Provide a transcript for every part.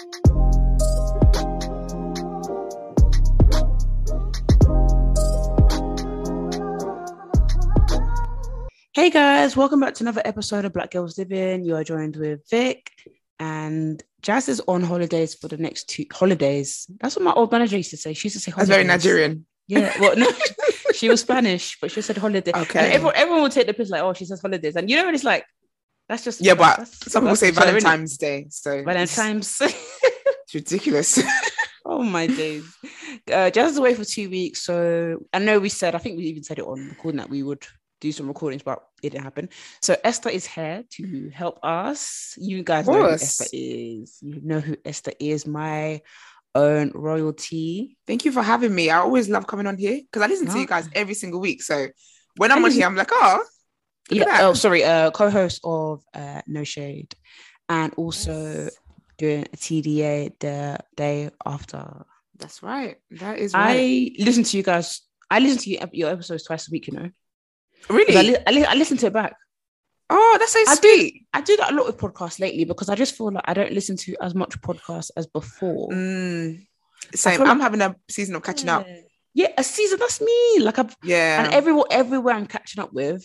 Hey guys, welcome back to another episode of Black Gals Livin. You are joined with Vic and Jas is on holidays for the next two holidays. That's what my old manager used to say. She used to say That's very Nigerian. Yeah, well, no, she was Spanish, but she said holiday. Okay. And everyone, everyone will take the piss like, oh, she says holidays, and you know, when it's like, that's just Yeah, but that's- some people say each other, innit? Valentine's Day, so Valentine's. it's ridiculous. oh my days. Uh, Jas is away for two weeks, so I know we said, I think we even said it on recording that we would do some recordings, but it didn't happen. So Esther is here to help us. You guys know who. Esther is. You know who Esther is, my own royalty. Thank you for having me. I always love coming on here because I listen to you guys every single week. So when I'm And on here, I'm like, oh, yeah. that. Oh, sorry. Uh, co-host of uh, No Shade, and also Yes. doing a TDA the day after. that's right. That is right. I listen to you guys. I listen to you, your episodes twice a week. You know. really? I, li- I, li- I listen to it back. oh, that's so I do- sweet. I do that a lot with podcasts lately because I just feel like I don't listen to as much podcasts as before. Mm, same. I'm having a season of catching up. Yeah, a season. That's me. Like I've Yeah. and everywhere, everywhere I'm catching up with,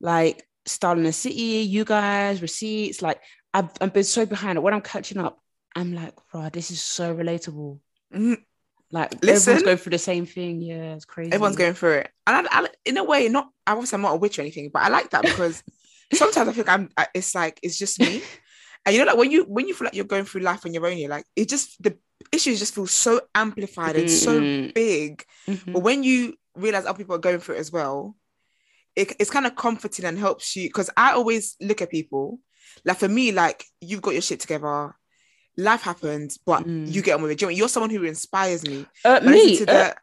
like Style in the City, you guys, receipts. Like I've, I've been so behind it. When I'm catching up, I'm like, bro, this is so relatable. Mhm. Like Listen. everyone's going through the same thing. Yeah, it's crazy. Everyone's going through it, and I, I, in a way, not. Obviously, I'm not a witch or anything, but I like that because sometimes I think I'm. It's like it's just me, and you know, like when you when you feel like you're going through life on your own, you're like it just the issues just feel so amplified and so Mhm. big. Mhm. But when you realize other people are going through it as well, it, it's kind of comforting and helps you. Because I always look at people, like for me, like you've got your shit together, life happens, but Mm. you get on with it. You know? You're someone who inspires me. Uh, When I listen me, to uh, the-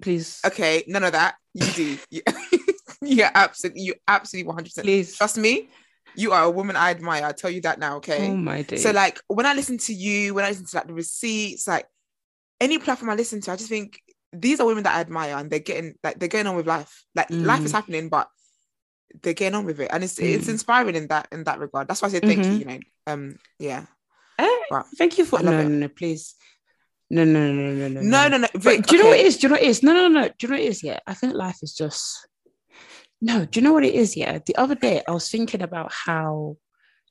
please, okay, none of that. You do. You, yeah, absolutely. You absolutely 100. percent please. Trust me. You are a woman I admire. I tell you that now. Okay. Oh my days. So like when I listen to you, when I listen to like the receipts, like any platform I listen to, I just think these are women that I admire and they're getting like they're going on with life. Like life is Mm. happening, but they're getting on with it. And it's it's Mm. inspiring in that in that regard. That's why I say thank you, Mhm. you know. Um yeah. But thank you for no, no, no, please. No, no, no, no, no, no, No, no, Vic, do you know what it is? Do you know what it is? No, no, no. Do you know what it is? Yeah, I think life is just. No, do you know what it is? Yeah, the other day I was thinking about how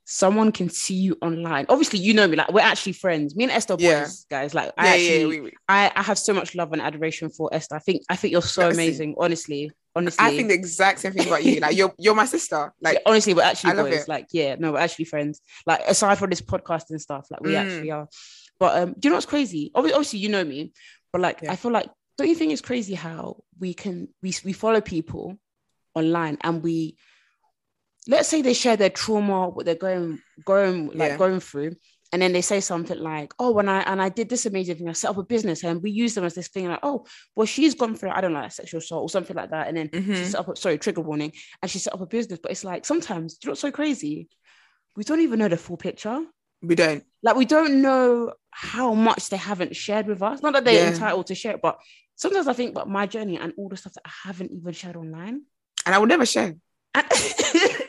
someone can see you online. Obviously, you know me. Like we're actually friends. Me and Esther, boys, guys. Like Yeah, I actually, yeah, we, we- I, I have so much love and adoration for Esther. I think, I think you're so amazing. Honestly, honestly, I think the exact same thing about you. Like you're you're my sister. Like Yeah, honestly, we're actually I love boys. it. Like, yeah, no, we're actually friends. Like, aside from this podcast and stuff, like we Mm. actually are. But um, do you know what's crazy? Obviously, obviously you know me, but like, Yeah. I feel like don't you think it's crazy how we can we we follow people online and we let's say they share their trauma, what they're going going like Yeah. going through. And then they say something like, "Oh, when I and I did this amazing thing, I set up a business, and we use them as this thing like, oh, well, she's gone through I don't know, like sexual assault or something like that, and then she Mhm. set up a, sorry trigger warning and she set up a business but it's like sometimes you know so crazy we don't even know the full picture we don't. like we don't know how much they haven't shared with us not that they're Yeah. entitled to share it but sometimes i think about my journey and all the stuff that i haven't even shared online And I will never share. and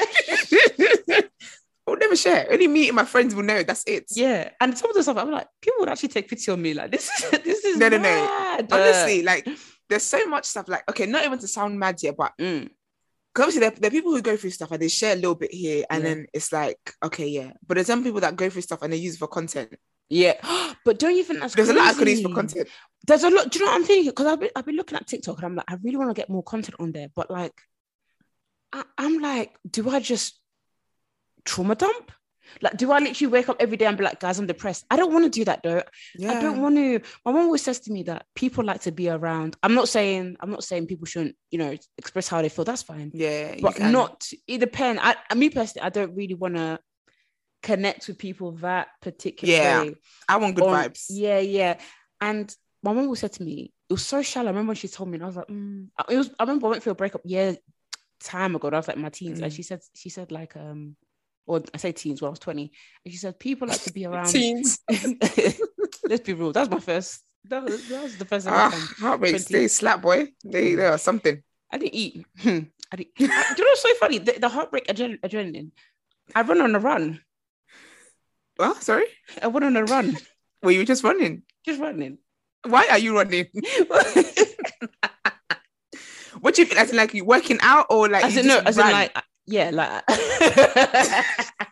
never share. Only me and my friends will know. That's it. yeah and some of the stuff i'm like people would actually take pity on me like this is this is No, no, no. Honestly, like there's so much stuff. Like, okay, not even to sound mad yet, but Mm. obviously there, there are people who go through stuff and they share a little bit here, and Yeah. then it's like, okay, yeah. But there's some people that go through stuff and they use it for content. yeah but don't you think that's There's a lot I could use for content. there's a lot. Do you know what I'm thinking? Because I've been, I've been looking at TikTok and I'm like, I really want to get more content on there, but like, I, I'm like, do I just trauma dump? Like, do I literally wake up every day and be like, guys, I'm depressed? I don't want to do that though. Yeah. I don't want to. My mom always says to me that people like to be around. I'm not saying I'm not saying people shouldn't, you know, express how they feel. That's fine, Yeah. but not. It depends. I, me personally, I don't really want to connect with people that particular Yeah. way. I want good Or- vibes. Yeah, yeah. And my mom always said to me, it was so shallow. I remember when she told me, and I was like, mm. it was. I remember I went through a breakup year time ago. and I was like my teens, and Mm. she said, she said like, um, or I say teens when I was twenty, and she said people like to be around. Teens. Let's be real. That's my first. That was, that was the first time. Ah, heartbreaks. 20. They slap, boy. They, they are something. I didn't eat. Hmm. I didn't. Do you know what's so funny? The, the heartbreak adren- adrenaline. I run on a run. Well, sorry. I went on a run, Were you just running? just running. Why are you running? What do you feel? As in, like you working out or like? as in no, as in like yeah, like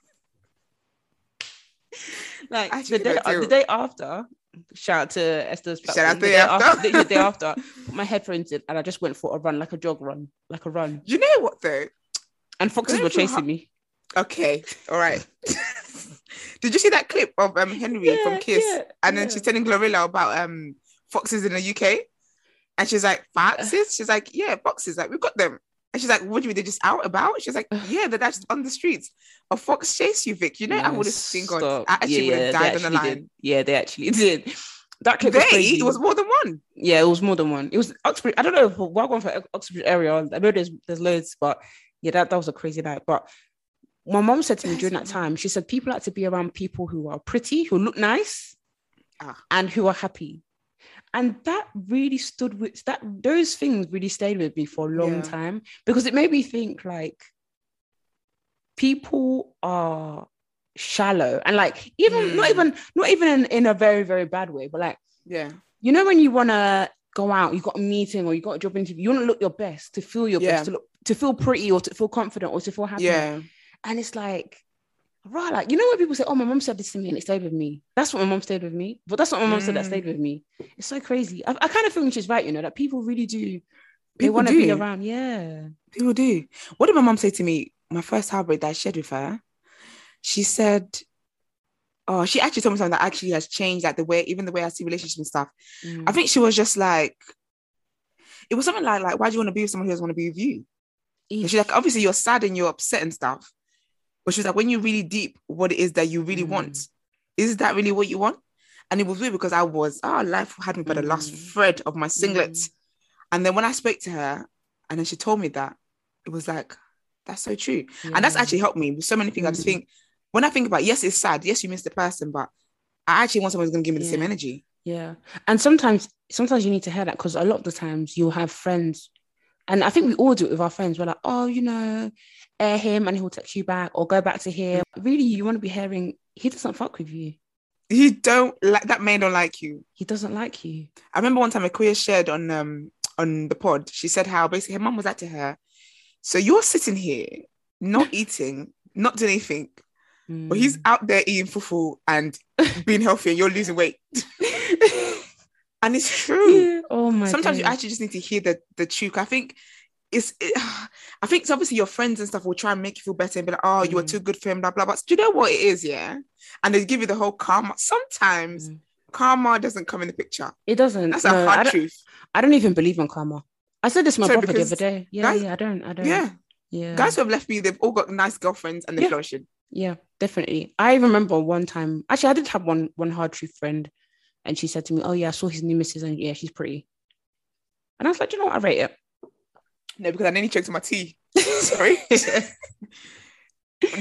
like Actually, the day, the day after, shout out to Esther's Shout out to the day after. after, the day after, put my headphones in and I just went for a run, like a jog run, like a run. You know what though? And foxes were chasing me. Okay, all right. Did you see that clip of um Henrie from Kiss? yeah, and then yeah. she's telling Glorilla about um foxes in the UK, and she's like, "Foxes?" She's like, "Yeah, foxes. Like we've got them." And she's like, "What do you mean? They're just out about?" She's like, "Yeah, they're just on the streets. A fox chased you, Vic. You know, I would have seen God. I actually would have died on the line. did. Yeah, they actually did. That clip They, was crazy. it was more than one. yeah, it was more than one. It was Oxford. I don't know if we're going for Oxford area. I know there's there's loads, but yeah, that, that was a crazy night. But my mom said to me during that time, she said people like to be around people who are pretty, who look nice, Ah. and who are happy. And that really stood with that. Those things really stayed with me for a long Yeah. time because it made me think like people are shallow and like even not Mm. even not even in, in a very very bad way, but like Yeah, you know when you want to go out, you got a meeting or you got a job interview, you want to look your best, to feel your Yeah. best, to look to feel pretty or to feel confident or to feel happy. yeah, And it's like, right, like you know when people say, "Oh, my mom said this to me and it stayed with me." That's what my mom stayed with me, but that's what my mom said that Mm. stayed with me. It's so crazy. I, I kind of think she's right, you know, that people really do. They People want to be around. Yeah. People do. What did my mom say to me? My first heartbreak that I shared with her. She said, "Oh, she actually told me something that actually has changed, like the way, even the way I see relationships and stuff." Mm. I think she was just like, it was something like, like, why do you want to be with someone who doesn't want to be with you? She's like, obviously you're sad and you're upset and stuff. But she was like, when you're really deep, what it is that you really Mm. want, is that really what you want? And it was weird because I was, oh, life had me by the last Mm. thread of my singlet. Mm. And then when I spoke to her, and then she told me that, it was like, that's so true. And that's actually helped me with so many things. I just Mm. think, when I think about, yes, it's sad. Yes, you miss the person, but I actually want someone who's going to give me the same energy. Yeah. And sometimes sometimes you need to hear that because a lot of the times you'll have friends, and I think we all do it with our friends. We're like, oh, you know, air him and he'll text you back or go back to him. Really, you want to be hearing he doesn't fuck with you. You don't like that man don't like you. He doesn't like you. I remember one time a queer shared on um on the pod. She said how basically her mum was like to her, so you're sitting here not eating, not doing anything, but he's Mm. out there eating fufu and being healthy, and you're losing weight. and it's true. Yeah. Oh my Sometimes you actually just need to hear the the truth. I think it's it, I think it's obviously your friends and stuff will try and make you feel better and be like, oh, you were Mm. too good for him, blah blah. Blah. But do you know what it is? Yeah, and they give you the whole karma. Sometimes Mm. karma doesn't come in the picture. It doesn't. That's no, a I hard don't, truth. I don't even believe in karma. I said this to my brother the other day. Yeah, guys- yeah. I don't. I don't. Yeah. Yeah. Guys who have left me, they've all got nice girlfriends and they're Yeah. flourishing. Yeah, definitely. I remember one time. Actually, I did have one one hard truth friend, and she said to me, "Oh yeah, I saw his new missus, and yeah, she's pretty." And I was like, "Do you know what? I rate it." No, because I nearly choked on my tea. Sorry.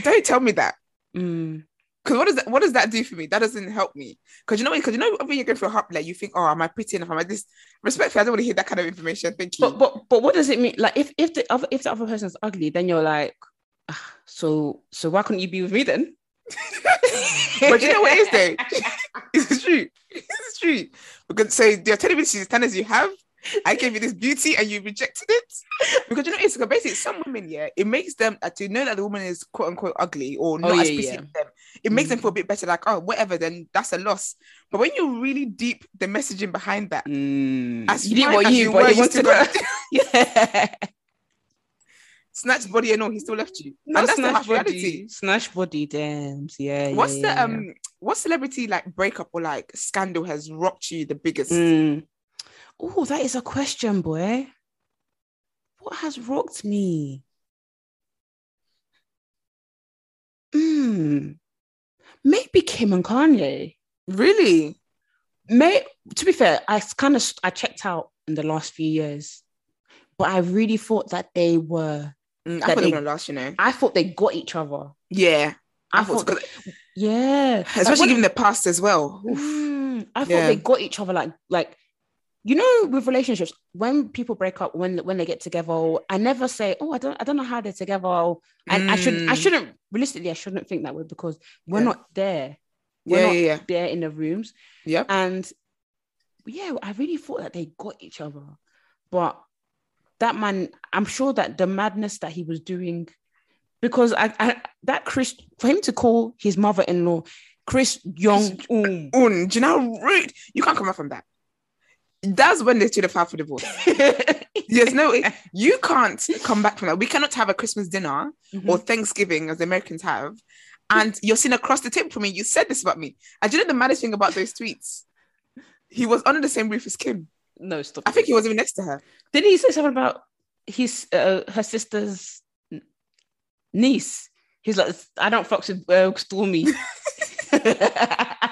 Don't tell me that. Mm, Because what does that what does that do for me? That doesn't help me. Because you know because you know when you're going through a heart like you think, oh, am I pretty enough? Am I this respectfully? I don't want to hear that kind of information. Thank you. but but but what does it mean? Like, if if the other if the other person's ugly, then you're like, ah, so so why couldn't you be with me then? But you know what it is though? it's true. It's true. Because so you're telling me she's standards you have. I gave you this beauty and you rejected it. Because you know it's basically some women, yeah, it makes them uh, to know that the woman is quote unquote ugly or not Oh, yeah, as pretty yeah. as them. It makes them Mm. feel a bit better, like, oh, whatever, then that's a loss. But when you really deep the messaging behind that, as you did what you, you but were, you wanted to. yeah. Snatch body and all, he still left you. That's snatch body. Snatch body, damn. Yeah. What's yeah, the yeah, um what celebrity like breakup or like scandal has rocked you the biggest? Mm. Oh, that is a question, boy. What has rocked me? Hmm. maybe Kim and Kanye. Really? May to be fair, I kind of I checked out in the last few years, but I really thought that they were. Mm, I thought they they- were last, you know. I thought they got each other. Yeah. I, I thought, thought, yeah, especially Like, given the past as well. Mm, I thought Yeah. they got each other like like you know with relationships when people break up when when they get together I never say oh I don't I don't know how they're together and I should I Mm. shouldn't realistically I shouldn't think that way because we're Yeah. not there we're Yeah, not yeah, yeah. there in the rooms yeah and yeah I really thought that they got each other but that man I'm sure that the madness that he was doing because I, I that Chris for him to call his mother-in-law Chris Young Un Un, do you know how rude? You can't come back from that. That's when they should have filed for divorce. There's no way you can't come back from that. We cannot have a Christmas dinner Mhm. or Thanksgiving as the Americans have, and you're sitting across the table from me. You said this about me. I do you know the maddest thing about those tweets? He was under the same roof as Kim. No stop I think he was even next to her. Didn't he say something about his uh, her sister's niece he's like I don't fuck with uh, Stormi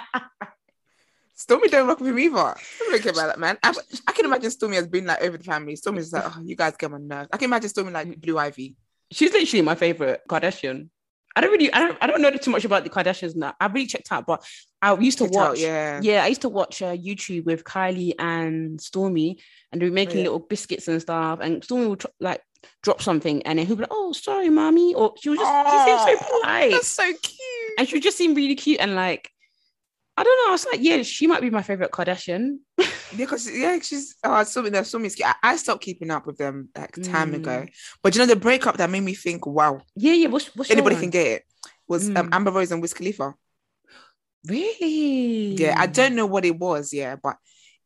Stormi don't rock with him either. I don't care about that, man. I, I can imagine Stormi has been like over the family. Stormi's like, oh, you guys get on my nerves. I can imagine Stormi like Blue Ivy. she's literally my favorite Kardashian I don't really I don't I don't know too much about the Kardashians now I really checked out but I used to Checked out, watch yeah. yeah, I used to watch uh, YouTube with Kylie and Stormi, and they were making yeah. little biscuits and stuff. And Stormi would tr- like drop something, and then he'd be like, "Oh, sorry, mommy," or she was just she seemed so Oh, polite, That's so cute. and she just seemed really cute and like. I don't know. I was like, yeah, she might be my favorite Kardashian. because yeah, she's oh. There's Stormi's cute. I, I stopped keeping up with them like time ago. Mm. But you know the breakup that made me think, wow, Yeah, yeah. What's, what's anybody can get it. Was um, Mm. Amber Rose and Wiz Khalifa. Really? Yeah, I don't know what it was. Yeah, but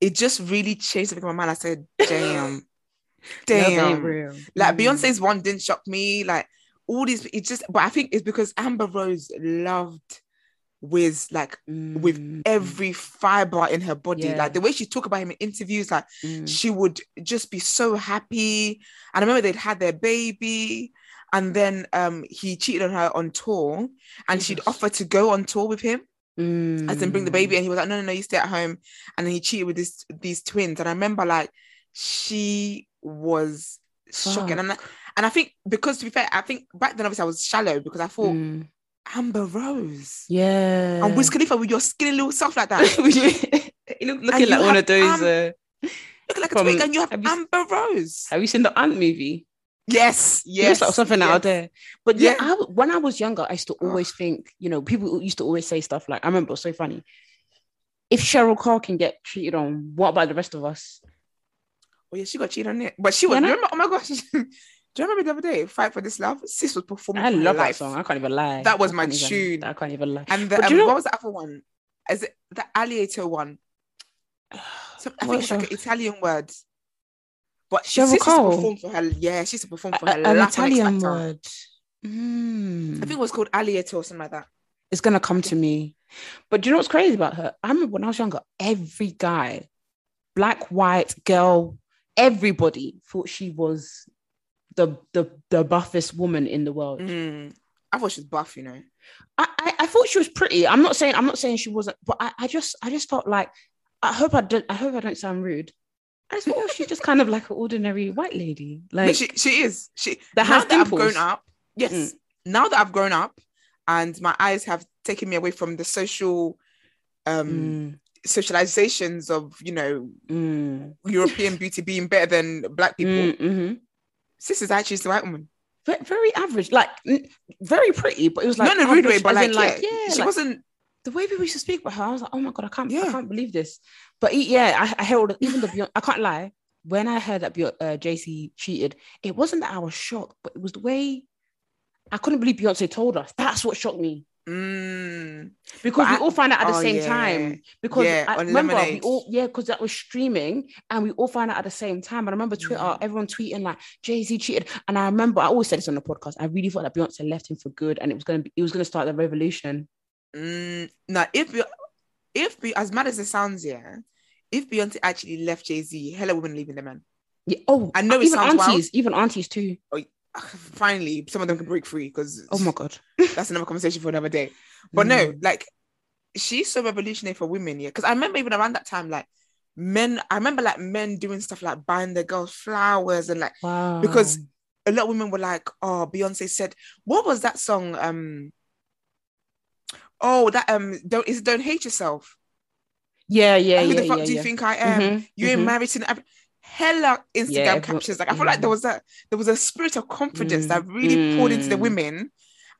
it just really changed something in my mind. I said, damn, damn. real. Like Mm. Beyonce's one didn't shock me. Like all these, it just. But I think it's because Amber Rose loved Wiz like with Mm, every fiber in her body. Yeah. Like the way she talked about him in interviews, like mm. she would just be so happy. And I remember they'd had their baby, and then um he cheated on her on tour, and she'd offer to go on tour with him Mm. and then bring the baby, and he was like, "No, no, no, you stay at home." And then he cheated with this these twins, and I remember like she was shocking, and I, and I think because to be fair, I think back then obviously I was shallow because I thought Mm. Amber Rose Yeah. and Wiz Khalifa with your skinny little self like that. you look looking like one of those. Am- uh, Look like a From- twig, and you have, have you Amber Rose. have you seen the Ant movie? Yes, Yes, like something yes. out there. But yeah, Yeah. I when I was younger, I used to always think, you know, people used to always say stuff like, I remember it was so funny. If Cheryl Cole can get cheated on, what about the rest of us? Oh yeah, she got cheated on it, but she was. Yeah, do you remember? Oh my gosh, do you remember the other day? Fight for this love. Sis was performing. I love that song. I can't even lie. That was my even- tune. I can't even lie. And the, um, you know- what was the other one? Is it the Alliator one? So, I think it's like an Italian word. But sis used to perform for her. Yeah, she used to perform for A- her an life Italian word. Mm. I think it was called Alliator or something like that. it's gonna come to me. But do you know what's crazy about her? I remember when I was younger, every guy, black, white, girl, everybody thought she was the the the buffest woman in the world. Mm. I thought she was buff, you know. I, I I thought she was pretty. I'm not saying I'm not saying she wasn't, but I, I just I just felt like I hope I don't I hope I don't sound rude. I just thought she's just kind of like an ordinary white lady. Like she she is. She That now has that I've grown up. Yes. Mm. Now that I've grown up and my eyes have taken me away from the social um mm, socializations of, you know, mm, European beauty being better than black people. mm, mhm. Sis is actually the white woman. Ve- very average, like very pretty, but it was like Not in a rude way, but like, in, yeah, she like, wasn't the way people used to speak about her. I was like, oh my god, I can't, I can't believe this. But yeah, I, I heard even the Beyonce, I can't lie. When I heard that Beyonce, uh, Jay-Z cheated, it wasn't that I was shocked, but it was the way I couldn't believe Beyonce told us. That's what shocked me mm, because But we I- all found out at the oh, same yeah. time. Because Yeah, I remember we all yeah, because that was streaming and we all found out at the same time. And I remember Twitter, Yeah. everyone tweeting like Jay Z cheated, and I remember I always said this on the podcast. I really thought that Beyonce left him for good, and it was gonna be it was gonna start the revolution. mm. now if if as mad as it sounds, yeah, if Beyonce actually left Jay-Z, hella women leaving the man. Yeah. Oh, I know it even sounds wild. aunties, even aunties too. Finally, some of them can break free because Oh my god. that's another conversation for another day. But no, Mm. like she's so revolutionary for women, yeah. Because I remember even around that time, like men, I remember like men doing stuff like buying their girls flowers and like Wow. because a lot of women were like, "Oh, Beyonce said, what was that song? Um, oh, that um, don't is don't hate yourself. yeah, yeah, Like, Who yeah, the fuck yeah, do you yeah. think I am? Mhm, You ain't mhm. married to an- hella Instagram Yeah, captions. Like I feel like there was a there was a spirit of confidence Mm, that really poured into the mm. women,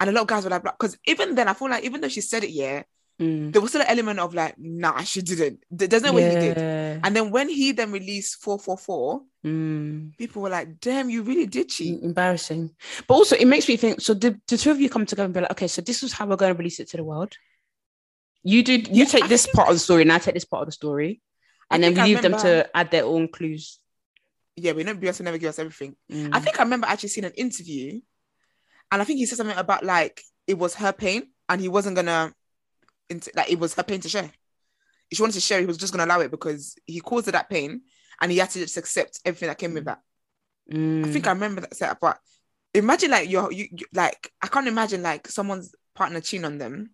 and a lot of guys were like, because even then I feel like even though she said it, yeah, Mm. there was still an element of like, nah, she didn't. There's no way he did. And then when he then released 444, Mm. people were like, damn, you really did cheat. Mm, embarrassing. But also, it makes me think. So, did the two of you come together and be like, okay, so this is how we're going to release it to the world? You did. You Yeah, take I this think- part of the story, and I take this part of the story, and then we leave them to add their own clues. Yeah, we know Beyonce never give us everything. Mm. I think I remember actually seeing an interview, and I think he said something about like it was her pain, and he wasn't gonna, like it was her pain to share. If she wanted to share, he was just gonna allow it because he caused her that pain, and he had to just accept everything that came with that. Mm. I think I remember that setup, but imagine like you're you, you like I can't imagine like someone's partner cheating on them,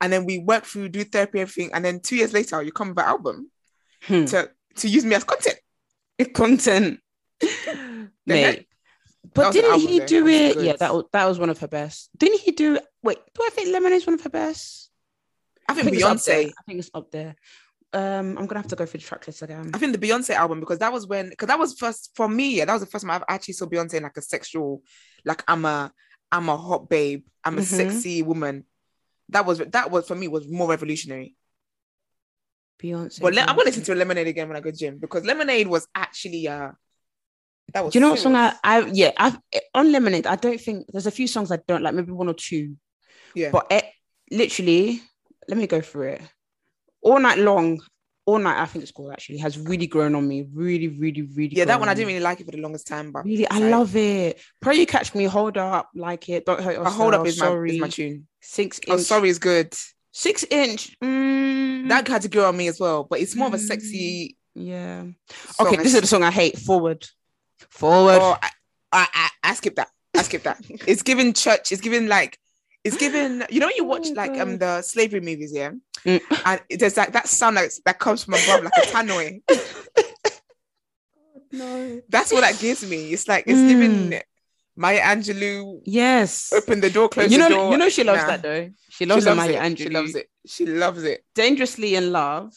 and then we work through, do therapy, everything, and then two years later you come with an album Hmm. to to use me as content. content, mate. But didn't he do it? good. Yeah, that was that was one of her best. Didn't he do? Wait, do I think Lemonade's one of her best? I think, up there. Beyonce. I think it's up there. Um, I'm gonna have to go through the track list again. I think the Beyonce album because that was when because that was first for me. Yeah, that was the first time I've actually saw Beyonce in like a sexual, like I'm a I'm a hot babe. I'm a Mhm. sexy woman. That was that was for me was more revolutionary. Beyonce. But le- I'm gonna listen to Lemonade again when I go gym because Lemonade was actually uh that was. Do you know what song. I, I yeah I on Lemonade I don't think there's a few songs I don't like maybe one or two yeah but it literally let me go through it all night long all night I think it's called actually has really grown on me really really really yeah that one I didn't me. really like it for the longest time but really I like- love it pray you catch me hold up like it don't hurt a yourself hold up is my sorry is my tune. six Oh, inch sorry is good. Six inch mm, That had to grow on me as well, but it's more of a sexy. yeah Song. okay this is the song I hate forward forward Oh, I, I, I, I skip that. I skip that. it's given church. It's given like, it's given. You know, you watch Oh, like um the slavery movies, yeah, Mm. and there's like that sound like that comes from above, like a tannoy. no That's what that gives me. It's like it's Mm. given Maya Angelou. yes Open the door, close you know the door. you know she loves Nah. that though she She loves, loves, Maya it. Angelou She loves it. She loves it. dangerously in love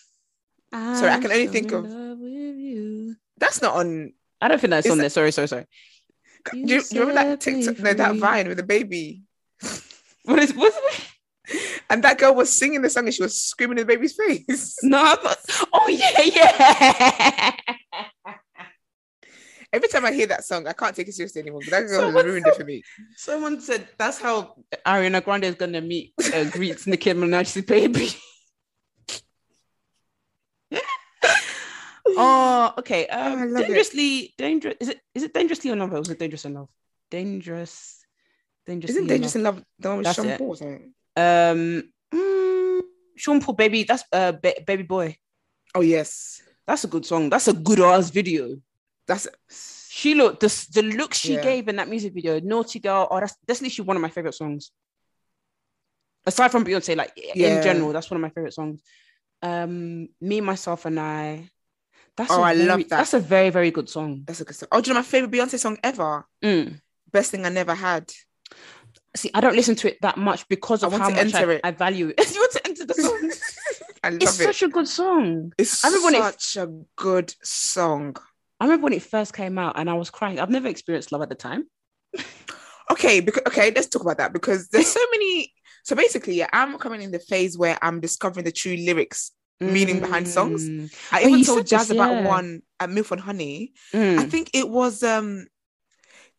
Sorry, I can only I'm think of- in love with you. That's not on. I don't think that's Is on that- there. Sorry, sorry, sorry. Do you, do you remember that TikTok? No, that. Vine with the baby. What is what's? And that girl was singing the song and she was screaming in the baby's face. No, I thought, oh yeah, yeah. Every time I hear that song, I can't take it seriously anymore. That girl Someone ruined it for me. Someone said that's how Ariana Grande is gonna meet uh, greets Nicki Minaj's baby. oh, okay. I Um, it. dangerously, dangerous. Is it? Is it dangerously in love? Or was it dangerous in love? Dangerous. Dangerously. Isn't Dangerous in Love the one with That's Sean it. Paul or something? Um, mm, Sean Paul, baby. That's uh, ba- baby boy. Oh, yes. That's a good song. That's a good ass video. That's She looked the the look she Yeah. gave in that music video. Naughty girl. Oh, that's that's literally one of my favorite songs. Aside from Beyonce, like Yeah. in general, that's one of my favorite songs. Um, me, myself, and I. That's Oh, a I very- love that. That's a very very good song. that's a good song. Oh, do you know my favorite Beyonce song ever? Mm. Best thing I never had. See, I don't listen to it that much because I of want how to much I, enter it. I value it. you want to enter the song? I love it's it. such a good song. It's I remember when it- such a good song. I remember when it first came out and I was crying. I've never experienced love at the time. Okay, because okay, let's talk about that because there's so many. So basically, yeah, I'm coming in the phase where I'm discovering the true lyrics, meaning behind songs. Mm. I Oh, even told Jas this, about one at Milk and Honey. Mm. I think it was um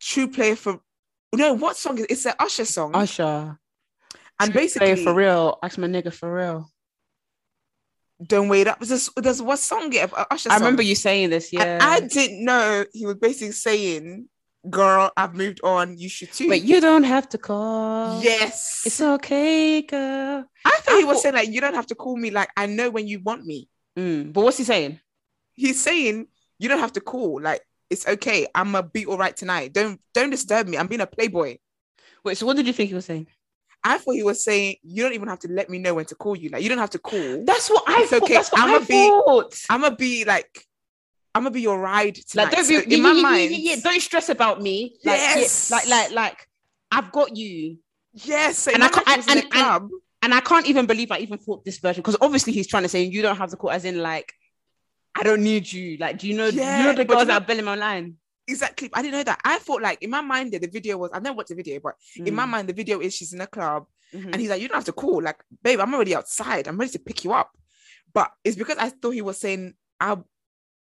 True Player for no, what song is it's an Usher song. Usher. and Play basically for real. Ask my nigga for real. Don't wait up. There's, there's what song it Usher I song. remember you saying this. Yeah. And I didn't know he was basically saying, Girl, I've moved on, you should too. But you don't have to call. yes. It's okay, girl. I thought he I was thought- saying like you don't have to call me like I know when you want me. Mm. But what's he saying? He's saying you don't have to call. Like it's okay. I'm gonna be all right tonight. Don't don't disturb me. I'm being a playboy. Wait, so what did you think he was saying? I thought he was saying you don't even have to let me know when to call you. Like you don't have to call. That's what I It's thought. okay. That's what I'ma I be- thought. I'm gonna be like, I'm gonna be your ride tonight. Like, don't So in my yeah, yeah, mind. yeah, yeah, don't stress about me. Like, yeah, Yes. like, like, like, I've got you, Yes, so And I I can't- in and- and- and I can't even believe I even thought this version because obviously he's trying to say you don't have to call, as in like, I don't need you. Like, do you know? do you know the girls you know- that are belling online? Exactly. I didn't know that. I thought like in my mind that the video was. I've never watched the video, but in my mind the video is she's in a club Mhm. and he's like, you don't have to call. Like, babe, I'm already outside. I'm ready to pick you up. But it's because I thought he was saying, I'll.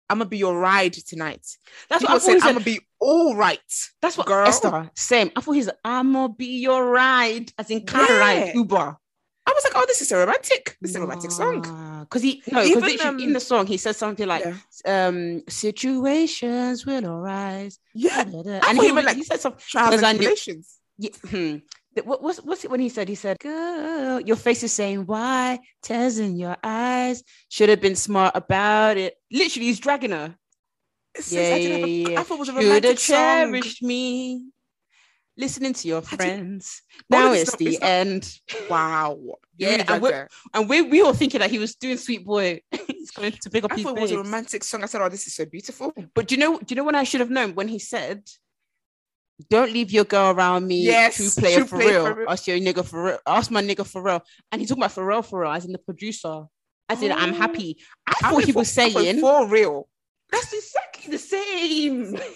I'm gonna be your ride tonight. that's He what I was thought. saying, He said. I'm gonna be all right. That's what girl. Esther same. I thought he's I'ma be your ride, as in car ride Yeah. Uber. I was like, oh, this is a romantic. This is a romantic song. Because he no, because Even, literally in um, the song he says something like Yeah. um situations will arise. Yeah. da, da, da. And he, like, he said something. Trials Because and knew- Yeah, hmm. What, what's what's it when he said? He said, "Girl, your face is saying why, tears in your eyes. Should have been smart about it." Literally, he's dragging her. It says Yeah, I, didn't have a- yeah, yeah. I thought it was a Should have romantic cherished me. Listening to your friends. Now it's not- the it's not- end. Wow. Yeah, and we're- And we we all thinking that he was doing Sweet Boy. he's going to pick up I his thought it was a romantic song. I said, oh, this is so beautiful. But do you know? Do you know when I should have known when he said, "Don't leave your girl around me, Yes, true player true for player real. for real. Ask your nigga for real. Ask my nigga for real." And he's talking about Pharrell for real, as in the producer. I said, "I'm Oh. happy." I I thought he for- was saying, for real. "That's exactly the same."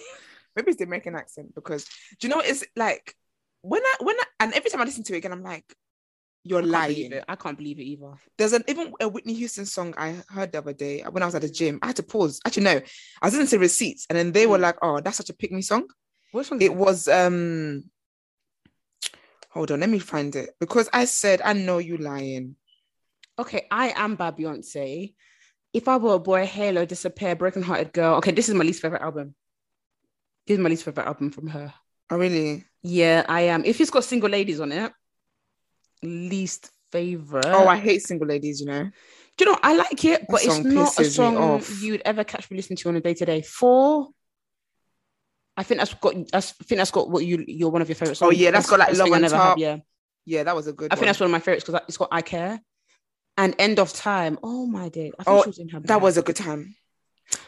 Maybe it's the American accent because do you know it's like when I when I, and every time I listen to it again, I'm like, you're I lying. I can't believe it either. There's an even a Whitney Houston song I heard the other day when I was at the gym. I had to pause. Actually, no, I was listening to receipts, and then they were Mm. like, "Oh, that's such a pick me song." What song? It was um. Hold on, let me find it because I said I know you lying. Okay, I am by Beyonce. If I were a boy, Halo, Disappear, Broken Hearted Girl. Okay, this is my least favorite album. This is my least favorite album from her. Oh, really? Yeah, I am. If it's got single ladies on it, least favorite. Oh, I hate single ladies. You know. do you know? I like it, but it's not a song you'd ever catch me listening to on a day to day. Four. I think that's got. That's, I think that's got what you. You're one of your favorite songs. Oh, yeah, that's got, like, Thing I Never Top. Yeah, Yeah, that was a good. I think that's one of my favorites because it's got I care. And End of Time. Oh my day. I think Oh, she was in her. That was a good time.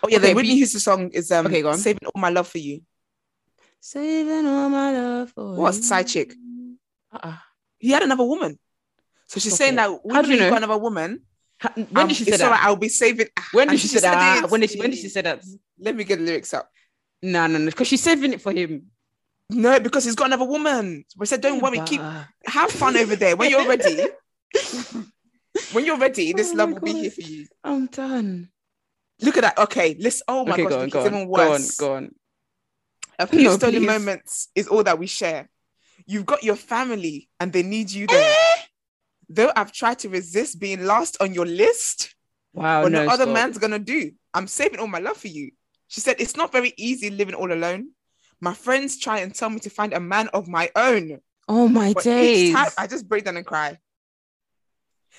Oh yeah, Okay, the Whitney be- Houston song is um Okay, go on. saving all my love for you. saving all my love for What, you. side chick? Uh-uh. He had another woman. So she's saying that How do you when you know? got another woman, Ha- When um, did she say that? I'll be saving. When did she, she say that? it. When did she, when did she say that? Let me get the lyrics up. No, no, no. Because she's saving it for him. No, because he's got another woman. We said, don't worry, keep have fun over there. When you're ready, when you're ready, this Oh love will be here for you. I'm done. Look at that. Okay, listen. Oh my okay, gosh, go on, it's go on, even go on, go on. A few No, stolen please. moments is all that we share. You've got your family and they need you there. Eh? Though I've tried to resist being last on your list, Wow, what no, no other stop. man's gonna do? I'm saving all my love for you. She said, It's not very easy living all alone. My friends try and tell me to find a man of my own. Oh my But days. time I just break down and cry.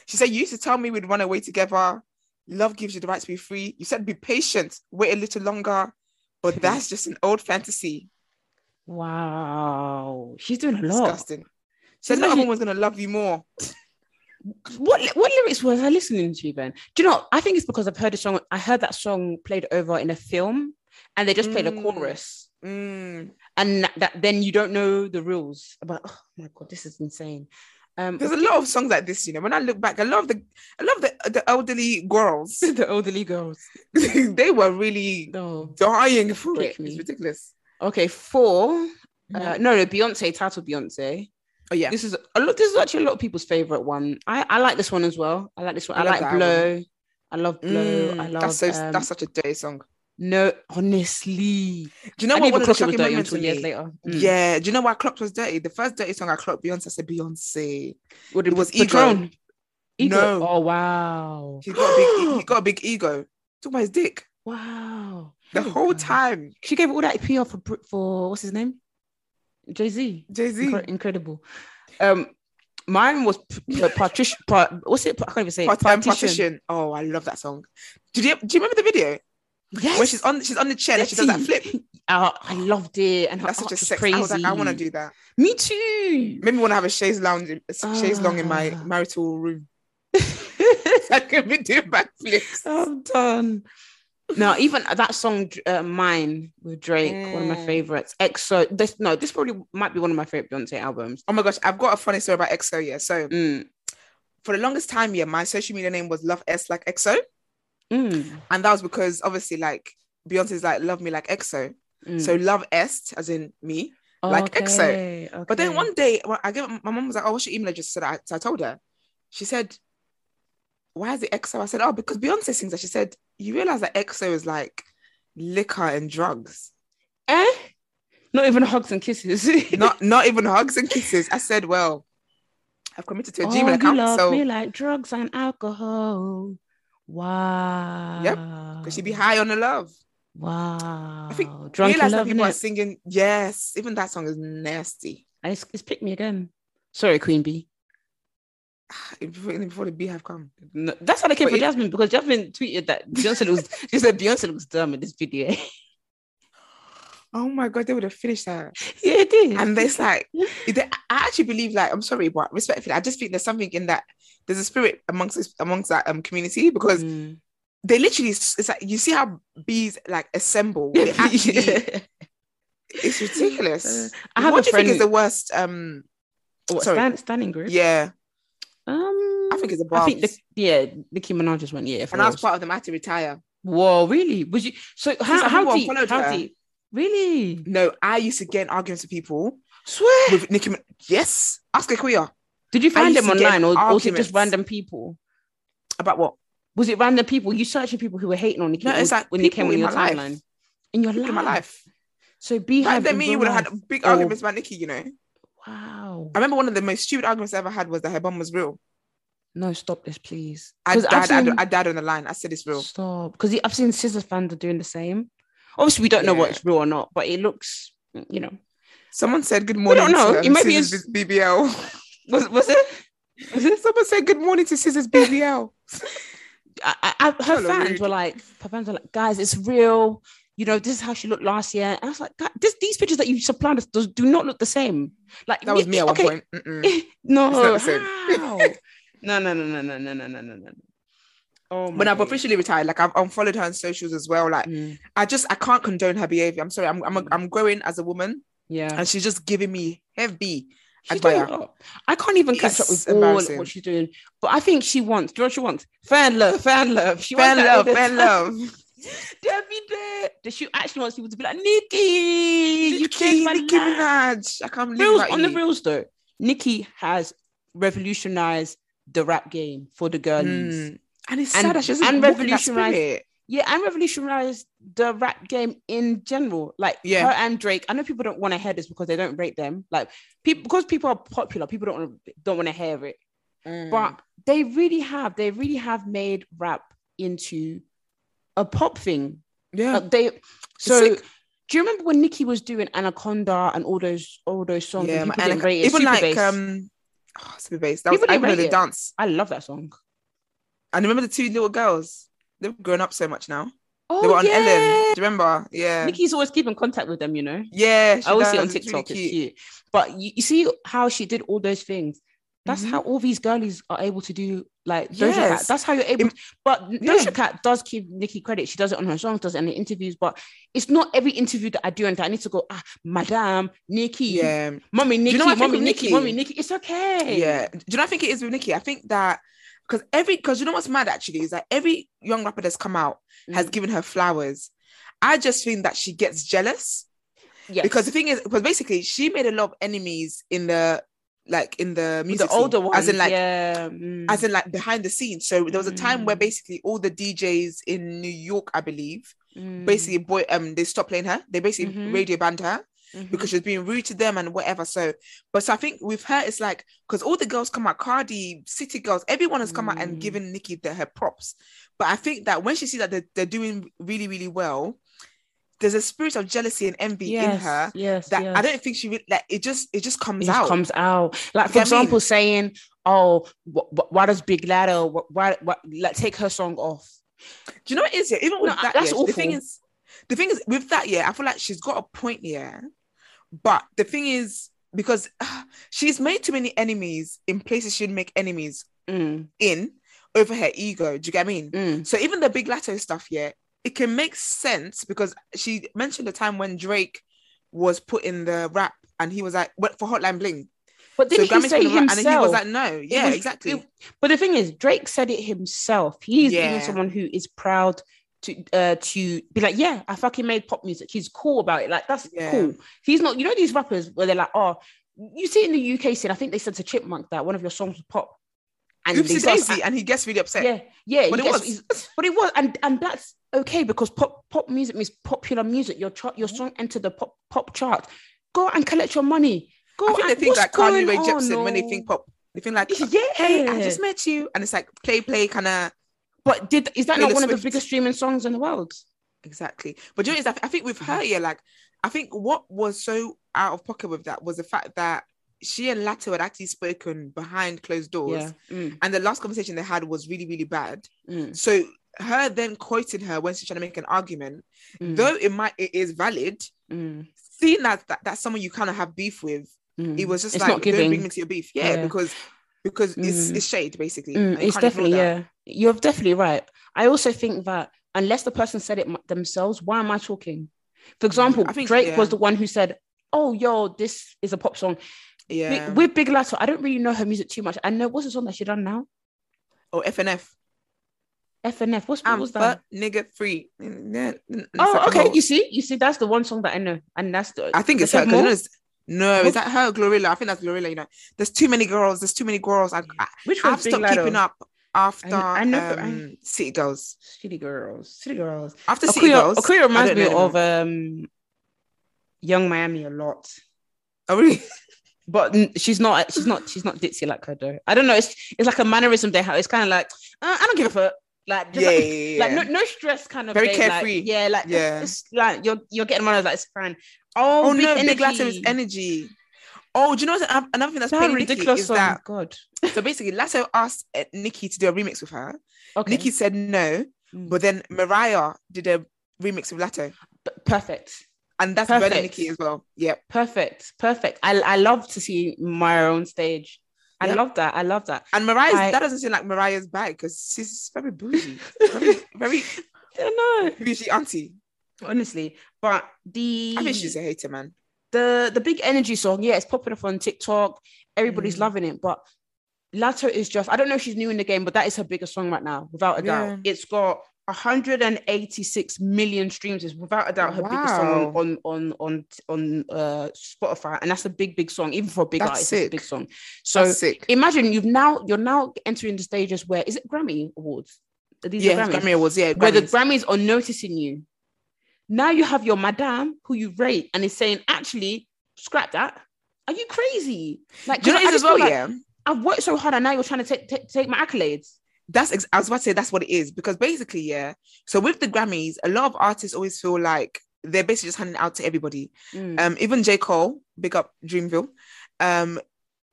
She said, You used to tell me we'd run away together. Love gives you the right to be free. You said, Be patient, wait a little longer. But that's just an old fantasy. wow, she's doing a lot. Disgusting. So She's no actually- one's gonna love you more. What what lyrics was I listening to then? Do you know? I think it's because I've heard the song. I heard that song played over in a film, and they just played a Mm. chorus, Mm. and that, that then you don't know the rules. But oh my god, this is insane. Um, There's a lot of songs like this, you know. When I look back, I love the I love the the elderly girls. the elderly girls. they were really No. dying for it. me. It's ridiculous. Okay, 4 Mm-hmm. Uh, no, no, Beyonce title Beyonce. Oh yeah. This is a lot. This is actually a lot of people's favorite one. I, I like this one as well. I like this one. I I, like Blow. I love Blow. Mm, I love. that's so um, that's such a dirty song. No, honestly. Do you know I what one of the shocking moments until years later. Mm. Yeah. Do you know why clocked was dirty? The first dirty song I clocked Beyonce I said Beyonce. What It was Ego. Patron. Ego. No. Oh wow. He's got a big he got a big ego. Talk about his dick. wow. The Oh, whole God. time. She gave all that PR for for what's his name? Jay Z. Jay-Z. incredible. Um, mine was p- partition. Part, what's it? I can't even say. it. Part-time partition. Oh, I love that song. Did you do you remember the video? Yes. When she's on she's on the chair and she does that flip. Uh, I loved it, and That's such a sex. crazy. I was like, I want to do that. Me too. Maybe want to have a chaise lounge, a chaise long in my Ah. marital room. I can be doing backflips. I'm done. No, even that song, uh, "Mine" with Drake, one of my Mm. favorites. XO. This no, this probably might be one of my favorite Beyonce albums. Oh my gosh, I've got a funny story about XO. Yeah, so Mm, for the longest time, yeah, my social media name was Love S like XO, mm, and that was because obviously, like Beyonce's like Love Me like XO, mm. so Love est as in me. like XO. Okay, But then one day, well, I gave my mom was like, "Oh, what's your email address?" So I, so I told her. She said, "Why is it XO?" I said, "Oh, because Beyonce sings that." She said, "You realize that XO is like liquor and drugs, eh? Not even hugs and kisses. not not even hugs and kisses." I said, "Well, I've committed to a oh, Gmail you love so me like drugs and alcohol. Wow. Yep. Because she be high on the love." Wow. I think drunk realize that people are singing. Yes, even that song is nasty. And It's, it's pick me again. Sorry, Queen Bee. Before, before the Beyhive come, No, that's how they came But for it- Jasmine because Jasmine tweeted that Beyonce was. she said Beyonce looks dumb in this video. oh my god, they would have finished that. yeah, it did. and there's like they- I actually believe like I'm sorry but respectfully I just think there's something in that there's a spirit amongst this- amongst that um community because Mm. they literally it's like you see how bees like assemble they actually it's ridiculous Uh, I have what a do you friend. think is the worst um what, sorry. stand, standing group. yeah Um, I think it's a I think the, yeah, Nicki Minaj just went yeah. And I was part of them I had to retire Whoa, really? Was you so how how deep? How her. deep? Really? no I used to get in arguments with people Swear. with Nicki yes ask a queer Did you find them online or, was it just random people? about what Was it random people? You searching people who were hating on Nicki No, it's like when they came on in your my life. timeline? In your life. in my life So like Beyhive. then me you would have had big Oh. arguments about Nicki you know Wow. I remember one of the most stupid arguments I ever had was that her bum was real. No, stop this, please. I've died, seen- I died on the line. I said it's real. Stop. Because I've seen SZA's fans are doing the same. Obviously, we don't know what's real or not, but it looks, you know. Someone said good morning don't know. to It um, might be a- BBL. Was, was it? Was it? Someone said good morning to SZA's BBL. I, I, I- her Hella fans rude. were like, her fans were like, guys, it's real. You know, this is how she looked last year. And I was like, this, these pictures that you supplanted those do not look the same. Like That was me at one okay, point. No, It's not the same. no, no, no, no, no, no, no, no, no, no. Oh, When I've officially retired, like I've unfollowed her on socials as well. Like Mm, I just I can't condone her behavior. I'm sorry. I'm I'm, I'm growing as a woman, yeah. and she's just giving me heavy. She's doing. I can't even catch up with all of what she's doing, but I think she wants. Do you know what she wants? Fan love, fan love. She Fair wants love, the time. love. Davide. Does she actually wants people to be like Nicki? You changed my Nicki. Minaj. I can't believe about on the you. reals though. Nicki has revolutionized the rap game for the girlies. Mm. And it's And- sad that she doesn't and that. Yeah, and revolutionized the rap game in general. Like Yeah. her and Drake. I know people don't want to hear this because they don't rate them. Like people because people are popular, people don't want to don't want to hear it. Mm. But they really have, they really have made rap into a pop thing. yeah, Like, they so do you remember when Nicki was doing Anaconda and all those all those songs? yeah, and people didn't rate it? even Super like Bass. um, oh, super bass. That was People I didn't even know rate the dance. I love that song. And remember the two little girls? They've grown up so much now. Oh, they were on yeah. Ellen. Do you remember? Yeah. Nicki's always keeping contact with them, you know. yeah. I always see it on does. It's really TikTok. It's cute. But you, you see how she did all those things. That's Mhm. how all these girlies are able to do like Doja Cat. That's how you're able. To, but Yeah. Doja Cat does give Nicki credit. She does it on her songs, does it in the interviews. But it's not every interview that I do and that I need to go, ah, Madame Nicki, Yeah. Mommy Nicki, you know what I think Mommy with Nicki, Nicki? Mommy Nicki. It's okay. Yeah. Do you know what I think it is with Nicki? I think that because every because you know what's mad actually is that every young rapper that's come out has Mm. given her flowers. I just think that she gets jealous Yes. because the thing is because basically she made a lot of enemies in the like in the music the older ones, as in like yeah, mm. as in like behind the scenes. So there was a time where Mm. basically all the DJs in New York, I believe, Mm. basically boy um they stopped playing her. They basically Mhm. radio banned her Mhm. because she's being rude to them and whatever. So, but so I think with her, it's like because all the girls come out, Cardi, City Girls, everyone has come out and Mm. given Nicki the, her props. But I think that when she sees that they're, they're doing really, really well, there's a spirit of jealousy and envy in her yes, that yes. I don't think she would like. It just it just comes it just out. comes out. Like for get what I mean? example, saying, "Oh, wh- wh- why does Big Latto? Wh- why, why, let take her song off?" Do you know what it is? Yeah, even with No, that, that's yeah, the thing is, the thing is with that, yeah, I feel like she's got a point, yeah. But the thing is, because uh, she's made too many enemies in places she'd make enemies Mm, in over her ego. Do you get what I mean? mm, So even the big Latto stuff, yeah, it can make sense because she mentioned the time when Drake was put in the rap and he was like went for Hotline Bling. But didn't he Grammys say put him on, himself? and he was like, no, yeah, was- exactly. it- But the thing is, Drake said it himself. He's even someone who is proud to uh to be like, yeah, I fucking made pop music. He's cool about it. Like that's Yeah. cool. He's not. You know these rappers where they're like, oh, you see in the UK scene. I think they said to Chipmunk that one of your songs was pop, and they Oopsie daisy, and he gets really upset. yeah, yeah, But it gets- was. but it was, and and that's okay because pop pop music means popular music. Your chart, your song entered the pop pop chart. Go and collect your money. Go. I think they and- think what's like Carly Rae Jepsen when they think pop. They think like, Yeah. hey, I just met you, and it's like play, play, kind of But did is that Taylor not one of the biggest streaming songs in the world? exactly. But you know, what it is? I think with her, yeah, like I think what was so out of pocket with that was the fact that she and Latto had actually spoken behind closed doors, Yeah. Mm, and the last conversation they had was really, really bad. mm, So her then quoting her when she's trying to make an argument, mm, though it might it is valid, mm, seeing that, that that's someone you kind of have beef with, mm. it was just It's like don't bring me to your beef, yeah, Yeah. because because it's Mm. it's shade basically. Mm, it's definitely yeah. You're definitely right. I also think that unless the person said it themselves, why am I talking? For example, I think- Drake was the one who said, "Oh, yo, this is a pop song." Yeah. with Big Latto, I don't really know her music too much. I know what's the song that she done now. Oh, FNF. FNF. What's what was that? nigga free. Oh, okay. You see, you see, that's the one song that I know, and that's the. I think it's her. 'cause you more? know it's- no, What? is that her? Glorilla. I think that's Glorilla. You know, there's too many girls. There's too many girls. I, I, Which I've stopped Latto? keeping up after I know- I- um, City Girls. City Girls. City Girls. After City Girls, Akuya I reminds me of um, Young Miami a lot. Oh, really? but she's not she's not she's not ditzy like her though. I don't know. It's it's like a mannerism they have. It's kind of like uh, I don't give a fuck. Like just Yeah, like, yeah, like yeah. no, no stress kind of Very like, carefree. yeah, like Yeah. it's, it's like you're you're getting one of like it's fine. Oh, Oh, no, big Big Latto is energy. energy. Oh, do you know what? Another thing that's That pretty Nicki ridiculous is that God. so basically Latto asked uh, Nicki to do a remix with her. Okay. Nicki said no, Mm. but then Mariah did a remix with Latto, perfect. and that's better Perfect. Nicki as well. Yeah. Perfect. Perfect. I I love to see Maya on stage. I Yep. love that. I love that. And Mariah's I- that doesn't seem like Mariah's bag because she's very bougie, very very I know. bougie auntie. Honestly. But the I think she's a hater, man. the the big energy song, yeah, it's popping up on TikTok. Everybody's Mm. loving it, but Latto is just I don't know if she's new in the game, but that is her biggest song right now, without a doubt. It's got 186 million streams. Is without a doubt her biggest song Wow. on on on on uh Spotify, and that's a big big song, even for a big That's artist. It's a big song. So sick. imagine you've now you're now entering the stages where is it Grammy Awards? Are These Yeah, are Grammys Grammy Awards. Yeah, where the Grammys. Grammys are noticing you. Now you have your madame who you rate and is saying, actually, scrap that. Are you crazy? Like, you know 'cause what I just as well, like, yeah. I've worked so hard and now you're trying to take take, take my accolades. That's ex- I was about to say that's what it is because basically, yeah. So with the Grammys, a lot of artists always feel like they're basically just handing out to everybody. Mm. Um, even J Cole, big up Dreamville. Um,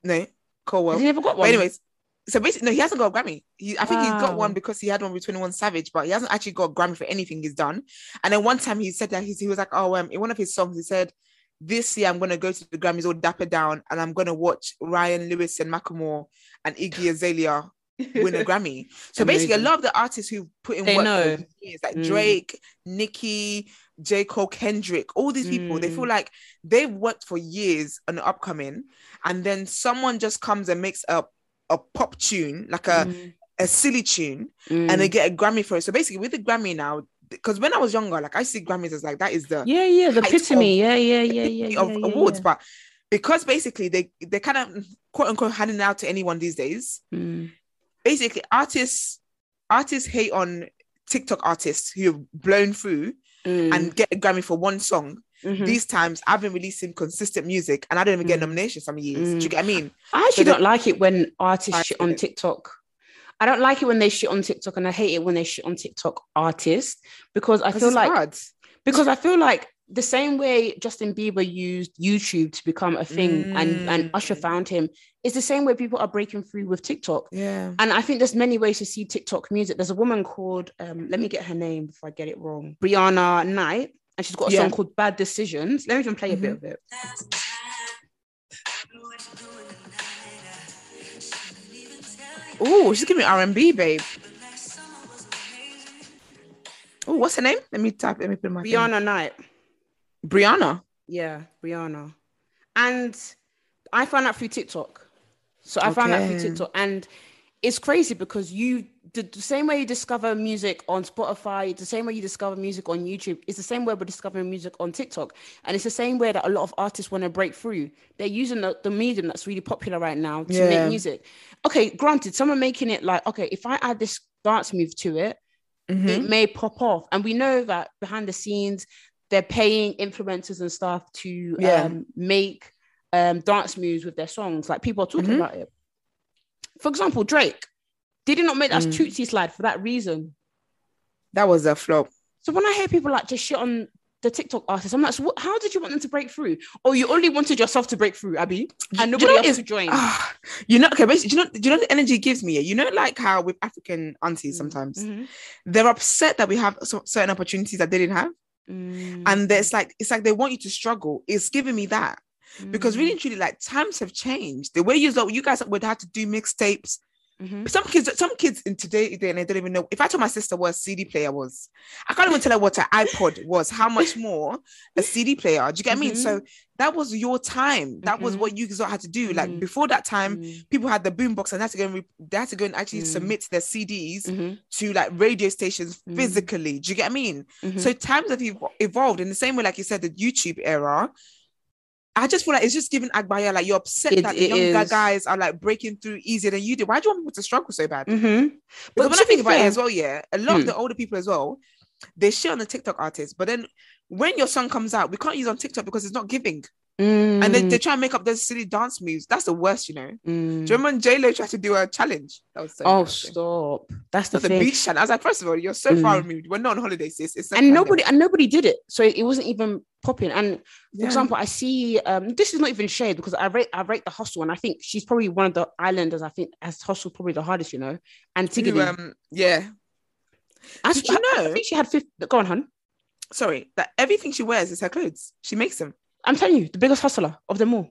no, Colwell. Has he never got But one? anyways, so basically, no, he hasn't got a Grammy. He, I think he's got one because he had one with Twenty One Savage, but he hasn't actually got a Grammy for anything he's done. And then one time he said that he's, he was like, oh, um, in one of his songs, he said, "This year I'm gonna go to the Grammys all dapper down, and I'm gonna watch Ryan Lewis and Macklemore and Iggy Azalea win a Grammy." So basically, a lot of the artists who put in They work know. for years, like Mm. Drake, Nicki, J. Cole, Kendrick, all these people, they Mm. feel like they've worked for years on the upcoming, and then someone just comes and makes a a pop tune, like a, Mm, a silly tune, mm. and they get a Grammy for it. So basically, with the Grammy now, because when I was younger, like I see Grammys as like that is the yeah, yeah, the height epitome. of- Yeah, yeah, yeah, yeah, epitome yeah, of yeah, awards, yeah. but because basically they they kind of quote unquote handing out to anyone these days. Mm, Basically, artists artists hate on TikTok artists who have blown through mm, and get a Grammy for one song. mhm. These times, I've been releasing consistent music, and I don't even get Mm. nominations some years. Do Mm. you get what I mean? I actually the- don't like it when artists I shit on. TikTok. I don't like it when they shit on TikTok, and I hate it when they shit on TikTok artists because I feel like hard. because I feel like the same way Justin Bieber used YouTube to become a thing and, and Usher Mm. found him, it's the same way people are breaking through with TikTok. Yeah. And I think there's many ways to see TikTok music. There's a woman called, um, let me get her name before I get it wrong, Brianna Knight, and she's got a Yeah. song called Bad Decisions. Let me even play a bit Mhm. of it. Oh, she's giving me R and B, babe. Oh, what's her name? Let me type. Let me put my thing. Brianna Knight. Brianna. Yeah, Brianna. And I found out through TikTok. So I found out through TikTok. And it's crazy because you the, the same way you discover music on Spotify, the same way you discover music on YouTube, it's the same way we're discovering music on TikTok. And it's the same way that a lot of artists want to break through. They're using the, the medium that's really popular right now to Yeah. make music. Okay, granted, someone making it like, okay, if I add this dance move to it, Mhm. it may pop off. And we know that behind the scenes, they're paying influencers and stuff to Yeah. um, make um, dance moves with their songs. Like people are talking Mhm. about it. For example, Drake did he not make that Mm. Toosie slide for that reason? That was a flop. So when I hear people like just shit on the TikTok artists, I'm like, so what, how did you want them to break through? Or you only wanted yourself to break through, Abby, and you nobody know else is- to join? Ah, you know, okay, basically, do you know, do you know the energy gives me? You know, like how with African aunties sometimes Mhm. they're upset that we have so, certain opportunities that they didn't have, Mm. and there's like it's like they want you to struggle. It's giving me that because Mm. really truly, like times have changed. The way you you guys would have to do mixtapes. Mhm. Some kids, some kids in today, and they don't even know. If I told my sister what a CD player was, I can't even tell her what an iPod was. How much more a CD player? Do you get what I mean? So that was your time. That was Mhm. what you guys had to do. Like Mhm. before that time, Mm. people had the boombox and had to go and re- they had to go and actually submit their CDs to like radio stations physically. Do you get what I mean? So times have evolved in the same way, like you said, the YouTube era. I just feel like it's just giving Agbaya like you're upset It- that the younger is. guys are like breaking through easier than you do. Why do you want people to struggle so bad? Mhm. But when I think be about it as well, yeah, a lot Hmm. of the older people as well, they shit on the TikTok artists, but then when your song comes out, we can't use on TikTok because it's not giving. And Mm. then they try and make up those silly dance moves. That's the worst, you know. Mm. Do you remember when J Lo tried to do a challenge? That was so Oh, stop! That's the That's thing. beach challenge. I was like, first of all, you're so far Mm. removed. We're not on holiday, sis. It's and nobody and nobody did it, so it wasn't even popping. And for Yeah. example, I see um this is not even shade because I rate I rate the hustle, and I think she's probably one of the islanders. I think as hustled probably the hardest, you know. And Tiggy, um, yeah. I, did you I- I know- think she had 50. Go on, hun. Sorry, that everything she wears is her clothes. She makes them. I'm telling you, the biggest hustler of them all.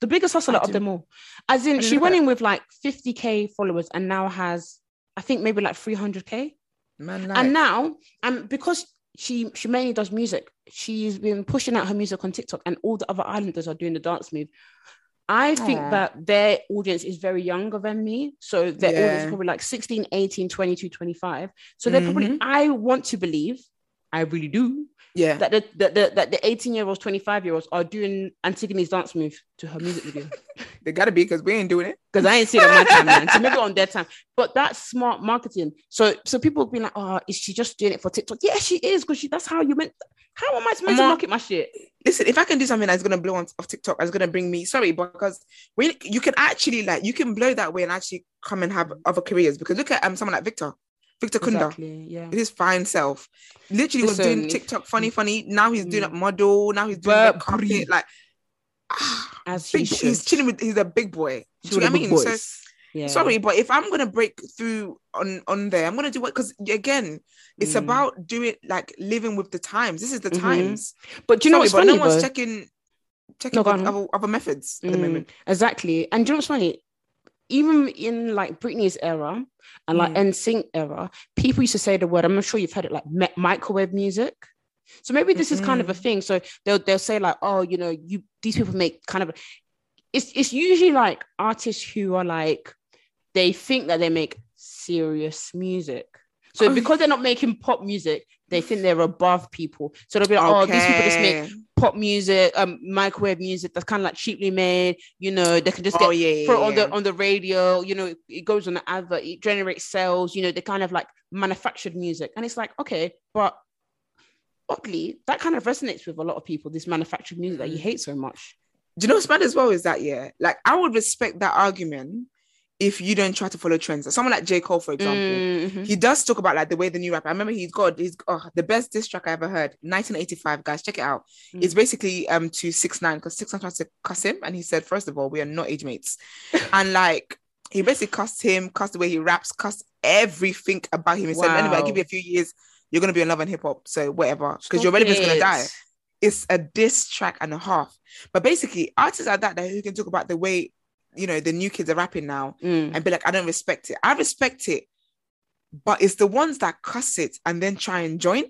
The biggest hustler of them all. As in, she went in with like 50k followers and now has, I think maybe like 300k. Man, and now and because she she mainly does music she's been pushing out her music on tiktok and all the other islanders are doing the dance move i think that their audience is very younger than me so their audience is probably like 16 18 22 25 so they're probably Mhm. i want to believe i really do yeah. that the, that the, that the 18 year olds 25 year olds are doing Antigoni's dance move to her music video they gotta be because we ain't doing it. because I ain't seen it on my time, man. So maybe on their time. But that's smart marketing. So so people be like, oh, is she just doing it for TikTok? Yeah, she is, because she that's how you meant. How am I supposed to Mama- market my shit? listen, if I can do something that's gonna blow on off TikTok, that's gonna bring me sorry, because when you can actually like you can blow that way and actually come and have other careers because look at um someone like Victor, Victor Kunda, Exactly. Yeah. his fine self, literally was doing TikTok funny, funny. Now he's doing Mm. a model. Now he's doing red carpet. Like, ah, As big, should. he's chilling with. He's a big boy. Do you know what I mean? So yeah. sorry, but if I'm gonna break through on on there, I'm gonna do what because again, it's Mm. about doing like living with the times. This is the Mhm. times. But do you know what's Sorry, funny? but no one's though? checking checking No, go with on. other, other methods at the Mm, moment. Exactly. And do you know what's funny? Even in like Britney's era and like Mm. NSYNC era, people used to say the word, I'm not sure you've heard it, like mi- microwave music. So maybe this is kind of a thing. So they'll they'll say like, oh, you know, you these people make kind of it's it's usually like artists who are like they think that they make serious music. So Oh. because they're not making pop music, they think they're above people. So they'll be like, oh, these people just make Okay. Pop music, um, microwave music that's kind of like cheaply made. You know, they can just Oh get yeah, yeah, put it on yeah. the on the radio. You know, it goes on the advert, it generates sales. You know, they kind of like manufactured music, and it's like okay, but oddly, that kind of resonates with a lot of people. This manufactured music that you Mm. hate so much. Do you know what's bad as well is that yeah, like I would respect that argument if you don't try to follow trends. Someone like J. Cole, for example, Mhm. he does talk about like the way the new rap. I remember he's got he's oh, the best diss track I ever heard, 1985. Guys, check it out. Mm. It's basically um to six nine because six nine tried to cuss him, and he said, first of all, we are not age mates, and like he basically cussed him, cussed the way he raps, cussed everything about him. He said, anyway, I'll give you a few years, you're gonna be in love and hip hop, so whatever, because your relevance is gonna die. It's a diss track and a half. But basically, artists like that that who can talk about the way you know the new kids are rapping now Mm. and be like, I don't respect it. I respect it, but it's the ones that cuss it and then try and join.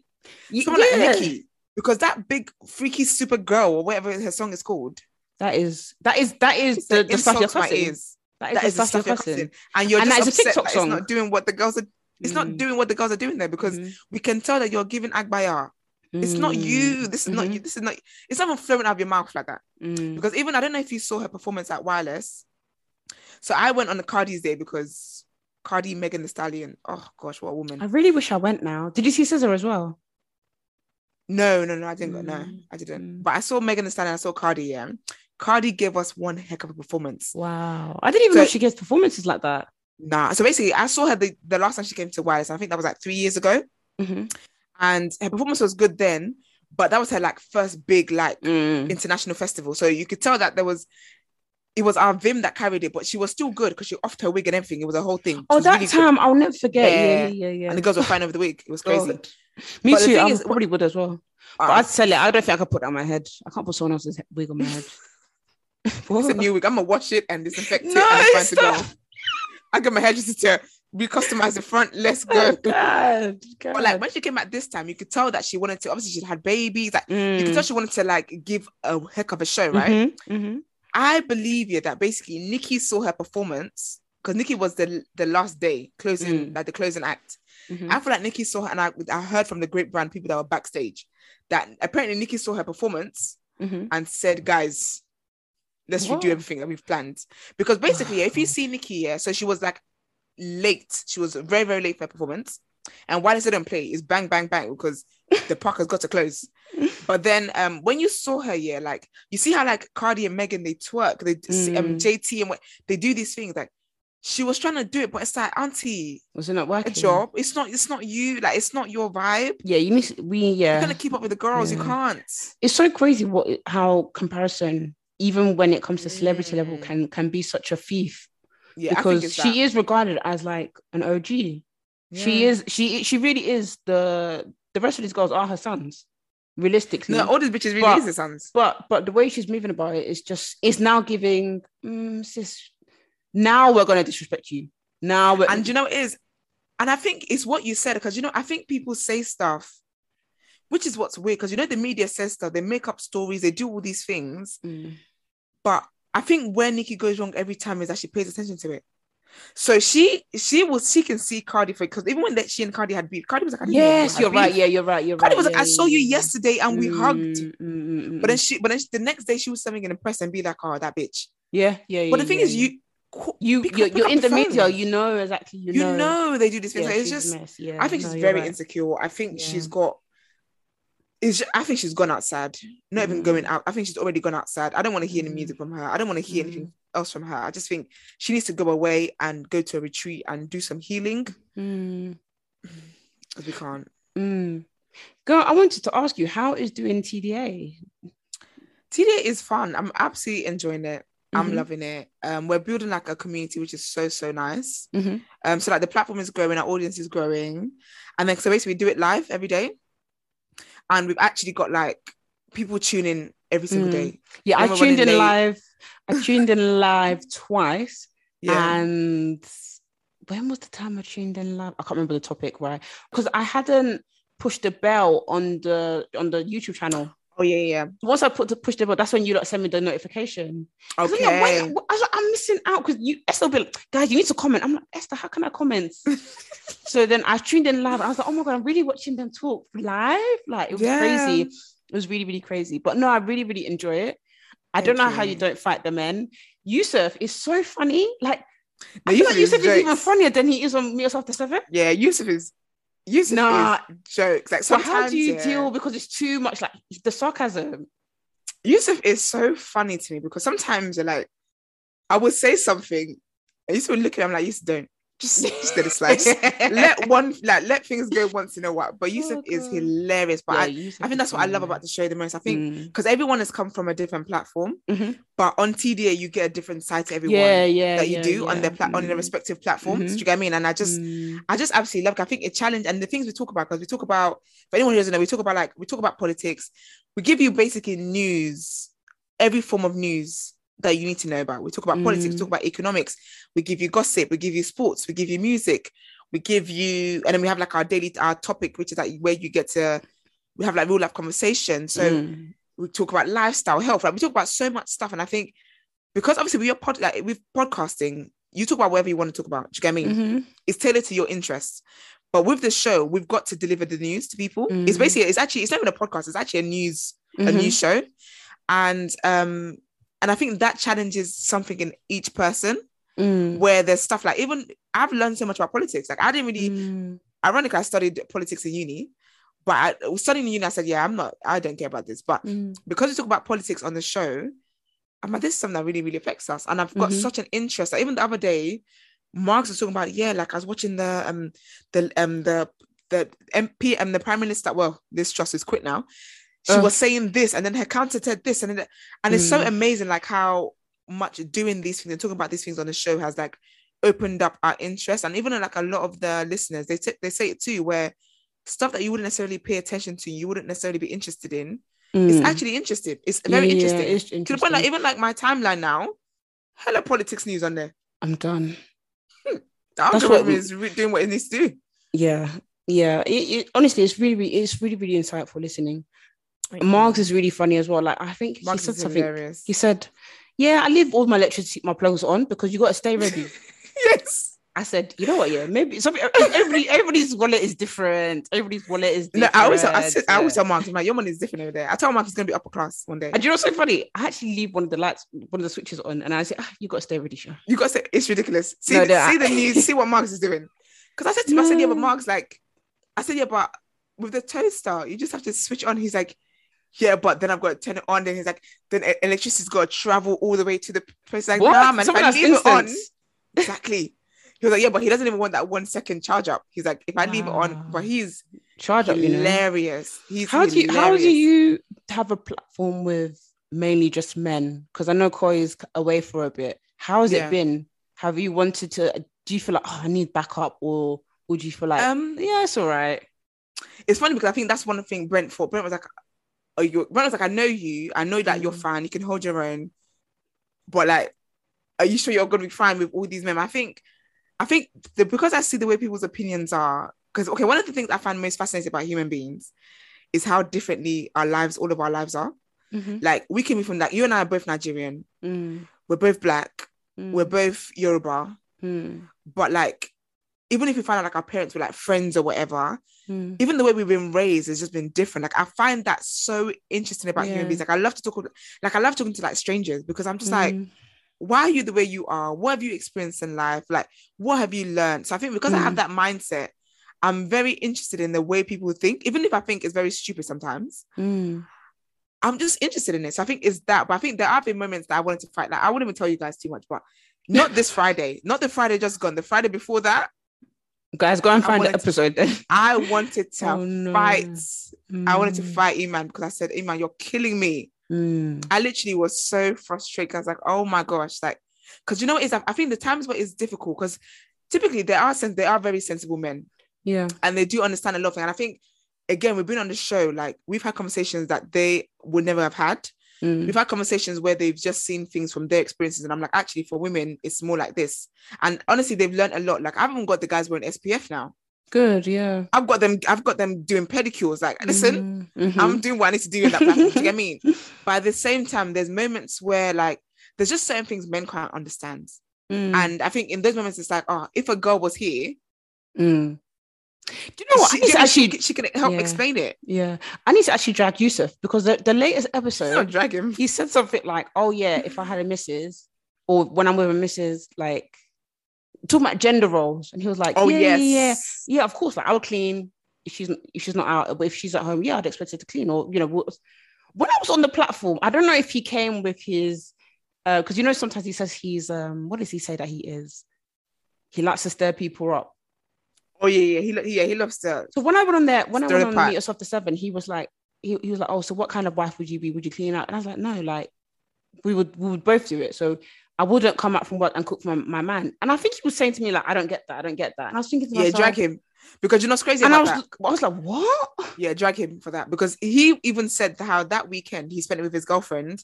Someone Yeah. like Nicki, because that big freaky super girl or whatever her song is called, That is that is that is the, the stuff you're cussing. ears. That is That the stuff you're cussing. and you're And just is a upset TikTok that song. It's not doing what the girls are. It's not Mm. doing what the girls are doing there because Mhm. we can tell that you're giving Agbaya. It's not you. This is not Mhm. you. This is not. It's not even flowing out of your mouth like that. Mm. because even I don't know if you saw her performance at Wireless. So I went on the Cardi's day because Cardi, Megan Thee Stallion. Oh gosh, what a woman! I really wish I went now. Did you see SZA as well? No, no, no, I didn't go. No, Mm, I didn't. mm. But I saw Megan Thee Stallion. I saw Cardi. Yeah, Cardi gave us one heck of a performance. Wow. I didn't even So- know she gives performances like that. Nah. So basically, I saw her the, the last time she came to Wireless. I think that was like three years ago, Mhm. and her performance was good then. But that was her like first big like Mm. international festival. So you could tell that there was. It was our Vim that carried it, but she was still good because she offed her wig and everything. It was a whole thing. Oh, that really good. time I'll never forget. Yeah, Yeah. yeah, yeah. and the girls were fine over the wig. It was crazy. God. Me But too. I is- probably would as well. But Um, I'd sell it. I don't think I could put that on my head. I can't put someone else's wig on my head. It's a new wig. I'm gonna wash it and disinfect it No, and it's fine to go. I got my hair just to recustomize the front. Let's go. Oh, God, God. But like when she came back this time, you could tell that she wanted to. Obviously, she had babies. Like you Mm. could tell she wanted to like give a heck of a show, right? Mhm, mhm. I believe you that basically Nicki saw her performance because Nicki was the the last day closing, Mm. like the closing act. Mhm. I feel like Nicki saw her, and I, I heard from the great brand people that were backstage that apparently Nicki saw her performance Mhm. and said, guys, let's What? redo everything that we've planned. Because basically, if you see Nicki, yeah, so she was like late. She was very, very late for her performance. And why does it don't play? Is bang, bang, bang, because the park has got to close. But then um when you saw her, yeah, like you see how like Cardi and Megan they twerk, they um Mm. JT and what they do these things, like she was trying to do it, but it's like, auntie, Was it not working? a job. It's not, it's not you, like it's not your vibe. Yeah, you need. We yeah. You're gonna keep up with the girls, you can't. it's so crazy what how comparison even when it comes to celebrity level Mm. can can be such a thief Yeah, because she that. is regarded as like an OG. She is she she really is the the rest of these girls are her sons, realistically. No, all these bitches really But- is the sons. but but the way she's moving about it is just it's now giving mm, sis. Now we're gonna disrespect you. Now we're And you know, it is, and I think it's what you said because you know, I think people say stuff, which is what's weird because you know, the media says stuff, they make up stories, they do all these things, Mm. but I think where Nicki goes wrong every time is that she pays attention to it. So she she was she can see Cardi for because even when that she and Cardi had beef, Cardi was like, yes, you're right. beef. Yeah, you're right. You're Cardi right. was like, yeah, I saw you yeah. yesterday and we hugged. Mm, mm, mm, But then mm. she, but then the next day she was something in the press and be like, oh, that bitch. yeah, yeah, yeah. But the thing yeah, is, yeah. you you pick you're, pick you're in the phone. media you know exactly you, you know, know they do this things. Yeah, Like, it's just mess. yeah I think no, she's very right. insecure. I think Yeah. she's got. Is I think she's gone outside. Not even Mm. going out. I think she's already gone outside. I don't want to hear any Mm. music from her. I don't want to hear Mm. anything else from her. I just think she needs to go away and go to a retreat and do some healing Mm, because we can't. mm. girl i wanted to ask you how is doing tda TDA is fun. I'm absolutely enjoying it. I'm Mhm. loving it. Um, we're building like a community, which is so so nice. Mhm. Um, so like the platform is growing, our audience is growing, and then so basically we do it live every day, and we've actually got like people tune in every single Mm. day. yeah i tuned in late. live i tuned in live twice Yeah, and when was the time i tuned in live i can't remember the topic right because i hadn't pushed the bell on the on the youtube channel oh yeah, yeah. once I put the push the button, that's when you like send me the notification. 'Cause I'm Okay. like, wait, I was like, I'm missing out because you Esther will be like, guys, you need to comment. I'm like, Esther, how can I comment? so then I tuned in live. I was like, oh my god, I'm really watching them talk live. Like it was Yeah. crazy. It was really, really crazy. But no, I really, really enjoy it. I Thank don't know how you you. don't fight the men. Yusuf is so funny. Like, No, I feel like Yusuf is is even funnier than he is on Meals After Seven. Yeah, Yusuf is Yusuf Nah. is jokes. Like So sometimes how do you yeah, deal because it's too much like the sarcasm? Yusuf is so funny to me because sometimes you're like, I would say something I used to look at him like, you just don't. Just, just let it slide. Just let one like let things go once in a while. But Yusuf Oh, is hilarious. But Yeah, I, Yusuf I think that's what I love about the show the most. I think Mm. because everyone has come from a different platform, Mhm. but on TDA you get a different side to everyone Yeah, yeah, that you yeah, do on their yeah. pla- on their Mm. respective platforms. Mhm. Do you get what I mean? And I just Mm. I just absolutely love it. I think it challenge and the things we talk about because we talk about for anyone who doesn't know, we talk about like we talk about politics. We give you basically news, every form of news that you need to know about. We talk about politics, we Mm. talk about economics, we give you gossip, we give you sports, we give you music, we give you, and then we have like our daily our topic, which is like where you get to we have like real life conversation. So Mm. we talk about lifestyle, health, like we talk about so much stuff. And I think because obviously we are pod like with podcasting, you talk about whatever you want to talk about. Do you get mean? Mhm. it's tailored to your interests. But with the show, we've got to deliver the news to people. It's Mm. basically, it's actually, it's not even a podcast. It's actually a news, a Mhm. news show, and um, and I think that challenges something in each person Mm. where there's stuff like even I've learned so much about politics. Like I didn't really, Mm. ironically, I studied politics in uni, but I was studying in uni. I said, yeah, I'm not, I don't care about this. But Mm. because we talk about politics on the show, I'm like, this is something that really, really affects us. And I've got Mhm. such an interest. Like, even the other day, Marx was talking about, yeah, like I was watching the um the um the the MP and the Prime Minister. Well, Liz Truss is quit now. She Ugh. was saying this, and then her counter said this, and then and it's so Mm. amazing, like how much doing these things and talking about these things on the show has like opened up our interest. And even like a lot of the listeners, they t- they say it too, where stuff that you wouldn't necessarily pay attention to, you wouldn't necessarily be interested in, it's Mm. actually interesting. It's very Yeah, interesting. it's To the point like even like my timeline now, hella politics news on there. I'm done. The That's what- is re- doing what it needs to do. Yeah, yeah. It, it, honestly, it's really, really, it's really, really insightful listening. Marx is really funny as well. Like I think he said something. hilarious. He said, "Yeah, I leave all my electricity, my plugs on because you got to stay ready." yes. I said, "You know what? Yeah, maybe something. Everybody, everybody's wallet is different. Everybody's wallet is No. I always, I, said, I always tell Mark, like, your money is different over there. I tell Mark he's gonna be upper class one day. And you know what's so funny? I actually leave one of the lights, one of the switches on, and I say, ah, "You got to stay ready, sure." You got to say it's ridiculous. See, No, no, see I- the news, see what Marx is doing. Because I said to him, I said, yeah, but. Mark's like, I said, yeah, but with the toaster, you just have to switch on. He's like, yeah, but then I've got to turn it on. Then he's like, then electricity's got to travel all the way to the place. Like, What? nah, man, if I leave it on, exactly. He was like, yeah, but he doesn't even want that one second charge up. He's like, if I leave it on, but he's Charge up, you know. hilarious. He's How do you how do you have a platform with mainly just men? Because I know is away for a bit. How has Yeah. it been? Have you wanted to? Do you feel like oh, I need backup, or would you feel like Um, yeah, it's all right? it's funny because I think that's one thing Brent thought. Brent was like, "Oh, you." Brent was like, "I know you. I know that you're Mm. fine. You can hold your own." But like, are you sure you're gonna be fine with all these men? I think, I think the, because I see the way people's opinions are. Because okay, one of the things I find most fascinating about human beings is how differently our lives, all of our lives are. Like we can be from like you and I are both Nigerian. Mm, We're both black. mm, We're both Yoruba. mm, But like, even if we find out like our parents were like friends or whatever, mm. even the way we've been raised has just been different. Like I find that so interesting about human beings. Like I love to talk, like I love talking to like strangers because I'm just like, Mm, why are you the way you are? What have you experienced in life? Like what have you learned? So I think because I have Mm. that mindset, I'm very interested in the way people think, even if I think it's very stupid sometimes. mm. I'm just interested in it. So I think it's that. But I think there have been moments that I wanted to fight. Like I wouldn't even tell you guys too much, but not this Friday, not the Friday just gone. The Friday before that, Guys, go and find the wanted to- episode. I wanted to Oh, no. fight. I wanted to Mm, fight Iman because I said, Iman, you're killing me. mm, I literally was so frustrated. I was like, oh my gosh, like, because you know what it is? I think the times where it's difficult because typically there are sen- they are very sensible men yeah. and they do understand a lot of things. And I think again, we've been on the show, like we've had conversations that they would never have had. Mm, We've had conversations where they've just seen things from their experiences, and I'm like, actually, for women, it's more like this. And honestly, they've learned a lot. Like, I haven't got the guys wearing SPF now. Good. Yeah. I've got them. I've got them doing pedicures. Like, listen, Mm, mhm. I'm doing what I need to do in that platform. do you get what I mean? But at the same time, there's moments where like there's just certain things men can't understand. Mm, And I think in those moments, it's like, oh, if a girl was here, mm. Do you know what? she, I need to actually, she, she can help Yeah. explain it. yeah, I need to actually drag Yusuf because the, the latest episode, drag him. he said something like, "Oh yeah, if I had a missus, or when I'm with a missus, like talking about gender roles," and he was like, Oh yeah, yes, yeah, yeah, yeah, of course, like I'll clean if she's if she's not out, but if she's at home, yeah, I'd expect her to clean, or you know, when I was on the platform, I don't know if he came with his, because you know sometimes he says he's um, what does he say that he is? He likes to stir people up. Oh yeah, yeah. He lo- yeah he loves to. So when I went on there, when I went on. Meet Us After Seven, he was like, he, he was like, oh, so what kind of wife would you be? Would you clean out? And I was like, no, like we would we would both do it. So I wouldn't come out from work and cook for my, my man. And I think he was saying to me like, I don't get that, I don't get that. And I was thinking to Yeah, drag him because you know what's crazy And I was, that. I was like, what? Yeah, drag him for that because he even said how that weekend he spent it with his girlfriend,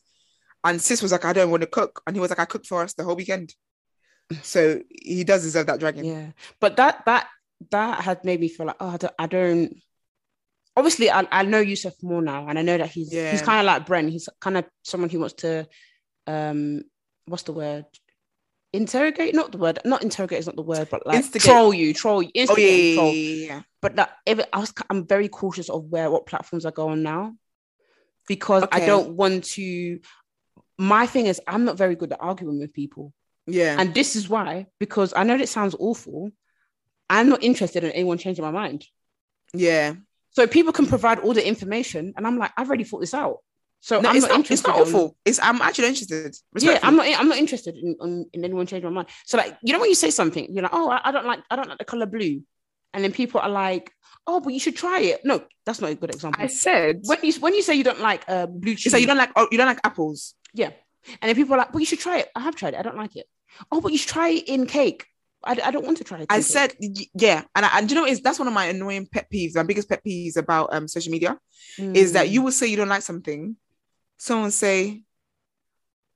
and sis was like, "I don't want to cook," and he was like, "I cooked for us the whole weekend." So he does deserve that dragging. Yeah, but that that that had made me feel like, oh, I don't. I don't obviously, I, I know Yusuf more now, and I know that he's Yeah. he's kind of like Bren. He's kind of someone who wants to, um, what's the word? Interrogate, not the word, not interrogate is not the word, but like Instigate. troll you, troll you, Oh yeah, instigate, yeah, troll. yeah, yeah. But that if it, I was, I'm very cautious of where what platforms I go on now, because I don't want to. My thing is, I'm not very good at arguing with people. yeah. And this is why, because I know it sounds awful. I'm not interested in anyone changing my mind. yeah. So people can provide all the information, and I'm like, I've already thought this out. So No, I'm it's not, not. interested. It's not in- awful. It's I'm actually interested. Yeah, I'm not. I'm not interested in, in, in anyone changing my mind. So like, you know, when you say something, you're like, oh, I, I don't like, I don't like the color blue, and then people are like, oh, but you should try it. No, that's not a good example. I said. when you when you say you don't like uh, blue cheese, It's like you don't like. Oh, you don't like apples. yeah, and then people are like, but you should try it. I have tried it. I don't like it. Oh, but you should try it in cake. I, I don't want to try. I said, yeah, and I, and you know is that's one of my annoying pet peeves. My biggest pet peeves about um social media cake. is that Mm. you will say you don't like something, someone say,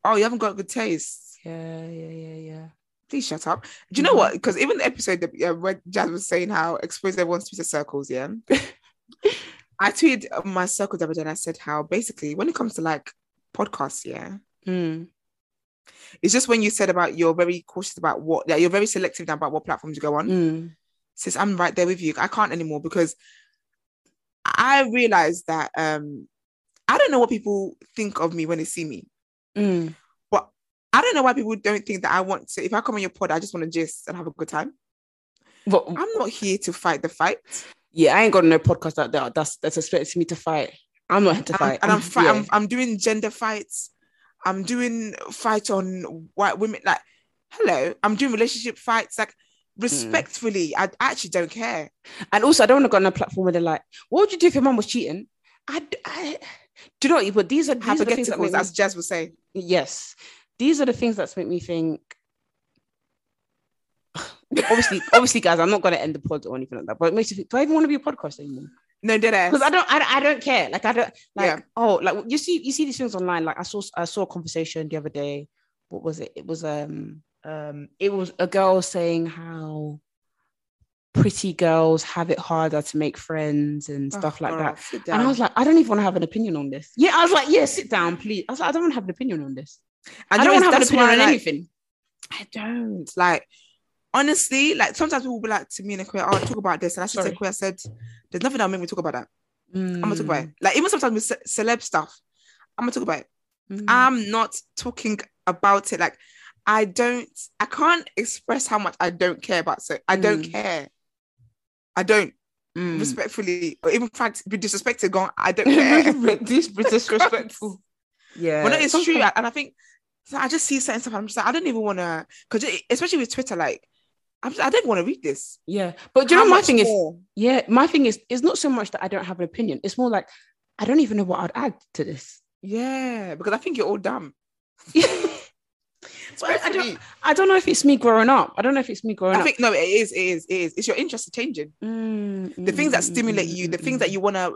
"Oh, you haven't got good taste." Yeah, yeah, yeah, yeah. Please shut up. Do you know Mhm. what? Because even the episode that uh, where Jas was saying how expose everyone's Twitter circles, yeah. I tweeted my circle the other day and I said how basically when it comes to like podcasts, yeah, Mm. It's just when you said about you're very cautious about what, yeah, you're very selective now about what platforms you go on. Mm. Since I'm right there with you, I can't anymore because I realized that um I don't know what people think of me when they see me. Mm. I don't know why people don't think that I want to. If I come on your pod, I just want to gist and have a good time. But I'm not here to fight the fight. yeah, I ain't got no podcast out there that's that's expecting me to fight. I'm not here to I'm- fight. and I'm, fi- yeah. I'm I'm doing gender fights. I'm doing fights on white women. Like, hello, I'm doing relationship fights. Like, hmm. respectfully, I actually don't care. And also, I don't want to go on a platform where they're like, "What would you do if your mum was cheating?" I, I do you know? But these are these are the things that make me, as Jas was saying. yes, these are the things that make me think. obviously, obviously, guys, I'm not going to end the pod or anything like that. But it makes you think: Do I even want to be a podcast anymore? No, dead ass. Because I don't, I, I don't care. Like I don't like. Yeah. Oh, like you see, you see these things online. Like I saw, I saw a conversation the other day. What was it? It was um, um, it was a girl saying how pretty girls have it harder to make friends and Oh, stuff like girl, that. And I was like, I don't even want to have an opinion on this. Yeah, I was like, yeah, sit down, please. I was like, I don't want to have an opinion on this. And I don't want to have an opinion why, on like, anything. I don't like honestly, like sometimes people will be like to me in a queer, oh, talk about this. And I should say queer I said, there's nothing that'll make me talk about that. I'm gonna talk about Mm. it. Like even sometimes with ce- celeb stuff, I'm gonna talk about it. Mm. I'm not talking about it. Like I don't, I can't express how much I don't care about so I don't Mm. care. I don't Mm. respectfully, or even in fact be disrespected, going, I don't care. this disrespectful. Yeah. But no, it's true. And I think so I just see certain stuff. I'm just like, I don't even want to, because especially with Twitter, like, I'm I don't want to read this. Yeah. But do you How know my thing is? Yeah, my thing is it's not so much that I don't have an opinion. It's more like I don't even know what I'd add to this. yeah, because I think you're all dumb. But I, I don't I don't know if it's me growing up. I don't know if it's me growing I up. think no, it is, it is, it is. It's your interest are changing. Mm, The things that mm, stimulate mm, you, the mm, things mm. that you want to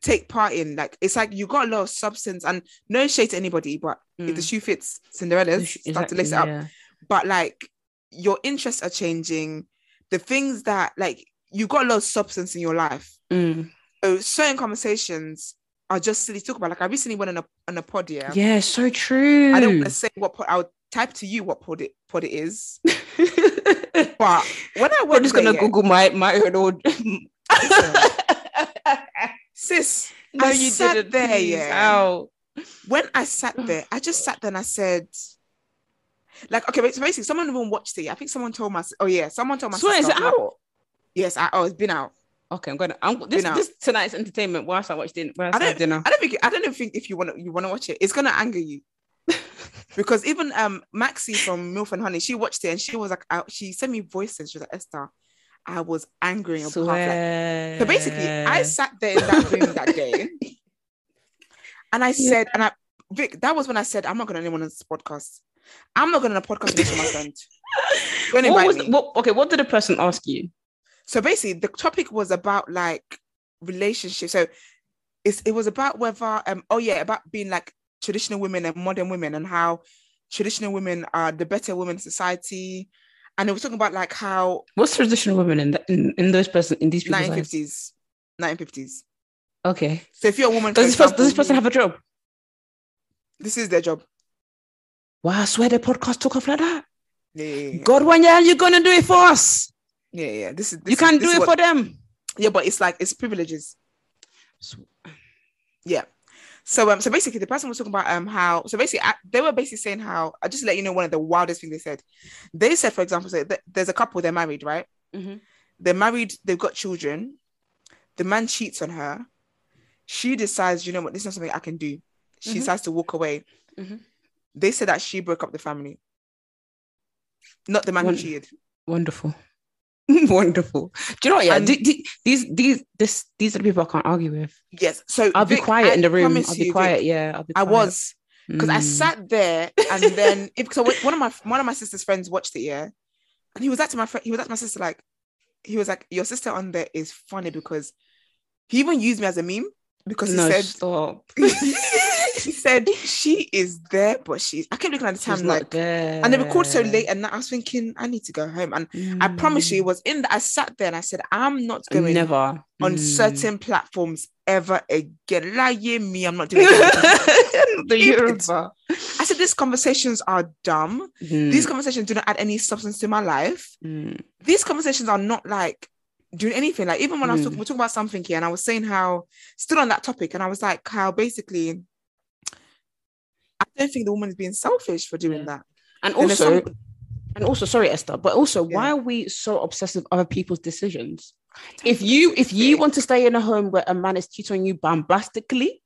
take part in, like it's like you got a lot of substance and no shade to anybody, but if the Mm. shoe fits, Cinderella's Sh- start to lace it up. yeah. But like your interests are changing. The things that like you got a lot of substance in your life. Mm. So certain conversations are just silly to talk about. Like I recently went on a on a pod, yeah. Yeah, so true. I don't want to say what pod. I'll type to you what pod it pod it is. But when I went, just gonna Google my my own old. sis. no, I you sat didn't. there, yeah. Ow. When I sat there, I just sat there and I said, like, okay, but so basically, someone even watched it. I think someone told my. Oh yeah, someone told my. So is it out? Yes, I, oh, it's been out. Okay, I'm gonna. I'm this, this tonight's entertainment. Whilst I watch dinner, I I don't. dinner. I don't think. I don't even think if you want to, you want to watch it, it's gonna anger you. because even um Maxie from Milf and Honey, she watched it and she was like, I, she sent me voices. She was like, Esther, I was angry and like, So basically, I sat there in that room that day, and I said, and I Vic, that was when I said, I'm not going to anyone on this podcast. I'm not going to podcast with my friend. Don't What invite was me. what, okay? What did the person ask you? So basically, the topic was about like relationships. So it's, it was about whether, um, oh yeah, about being like traditional women and modern women and how traditional women are the better women in society. And it was talking about like how What's traditional women in the, in, in those person in these people's lives? 1950s, 1950s. Okay. So if you're a woman, Does this person does this person have a job? this is their job. Wow, I swear the podcast took off like that. Yeah, yeah, yeah. God, when yeah, you're gonna do it for us. yeah, yeah. This is this you can't do it what- for them. Yeah, but it's like it's privileges. Yeah. So um, so basically, the person was talking about um how so basically I, they were basically saying how I just let you know one of the wildest things they said. They said, for example, say that there's a couple they're married, right? Mhm. They're married, they've got children. The man cheats on her. She decides, you know what, this is not something I can do. She Mhm. decides to walk away. Mhm. They said that she broke up the family, not the man One- who cheated. Wonderful. Wonderful. Do you know what? Yeah, And- the- the- these these this these are the people I can't argue with. Yes. So I'll be quiet I in the room. I'll be you, quiet. Vic, yeah, I'll be. I was because I Mm. sat there and then if so one of my one of my sister's friends watched it, yeah, and he was like to my friend, he was to my sister, like he was like, Your sister on there is funny because he even used me as a meme because he No, said stop. he said she is there, but she's I kept looking at the She's time not like there. and they record so late and I was thinking I need to go home. And I promise you it was in that I sat there and I said, I'm not Mm. going never on Mm. certain platforms ever again. Lie me, I'm not doing it. the Yoruba. I said these conversations are dumb. Mm, These conversations do not add any substance to my life. mm, These conversations are not like doing anything. Like even when I was Mm. talking, we're talking about something here, and I was saying how still on that topic, and I was like, how basically, I don't think the woman is being selfish for doing Yeah. that. and And also some- and also sorry Esther, but also Yeah. why are we so obsessed with other people's decisions? If you if you want to stay in a home where a man is cheating on you bombastically,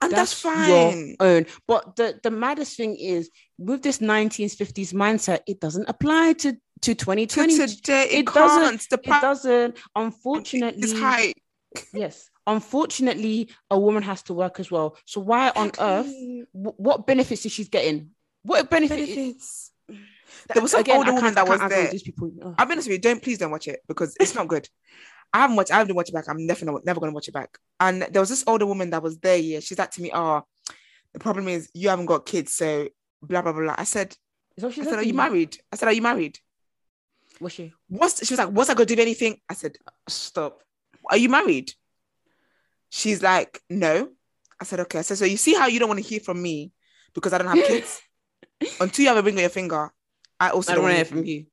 and that's, your fine. own. But the the maddest thing is with this 1950s mindset, it doesn't apply to to To 2020. today, it, it doesn't-. The it doesn't. Unfortunately, is high. yes. Unfortunately, a woman has to work as well. So why on earth? wh- What benefits is she's getting? What benefit? benefits? There was some Again, older woman that was can't argue with there. These people. I'll be honest with you, don't please don't watch it because it's not good. I haven't watched, I haven't watched it back. I'm never never, gonna watch it back. And there was this older woman that was there, yeah. She's like to me, Oh, the problem is you haven't got kids, so blah blah blah. I said, Is that what I said Are you married? I said, Are you married? Was she? What's she was like, What's I gonna do with anything? I said, Stop. Are you married? She's like, No. I said, Okay. I said, So you see how you don't want to hear from me because I don't have kids? Until you have a ring on your finger, I also I don't want to hear from you.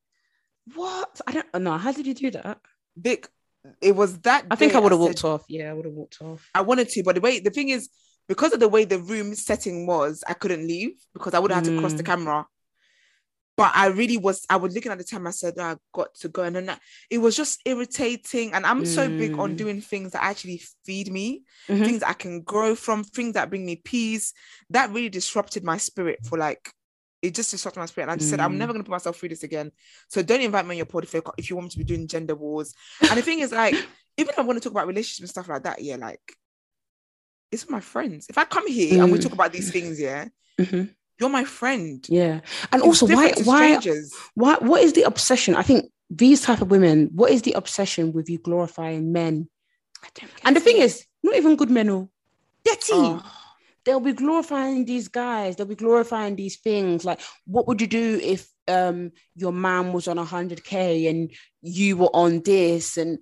What? I don't know. How did you do that? Vic, it was that I think I would have walked off. Yeah, I would have walked off. I wanted to, but the way the thing is, because of the way the room setting was, I couldn't leave because I would have had to cross the Mm. camera. But I really was, I was looking at the time, I said, "Oh, I got to go. And then it was just irritating. And I'm so big on Mm. doing things that actually feed me, Mhm. things I can grow from, things that bring me peace. That really disrupted my spirit for like, it just disrupted my spirit. And I just said, I'm Mm. never going to put myself through this again. So don't invite me on your pod if, you- if you want me to be doing gender wars. And the thing is, like, even if I want to talk about relationships and stuff like that, yeah, like, it's with my friends. If I come here and we Mm. talk about these things, yeah, Mhm. You're my friend. Yeah, and It's also why why why what is the obsession? I think these type of women. What is the obsession with you glorifying men? And the thing is, not even good men. Oh, dirty. Oh. They'll be glorifying these guys. They'll be glorifying these things. Like, what would you do if um your man was on hundred k and you were on this? And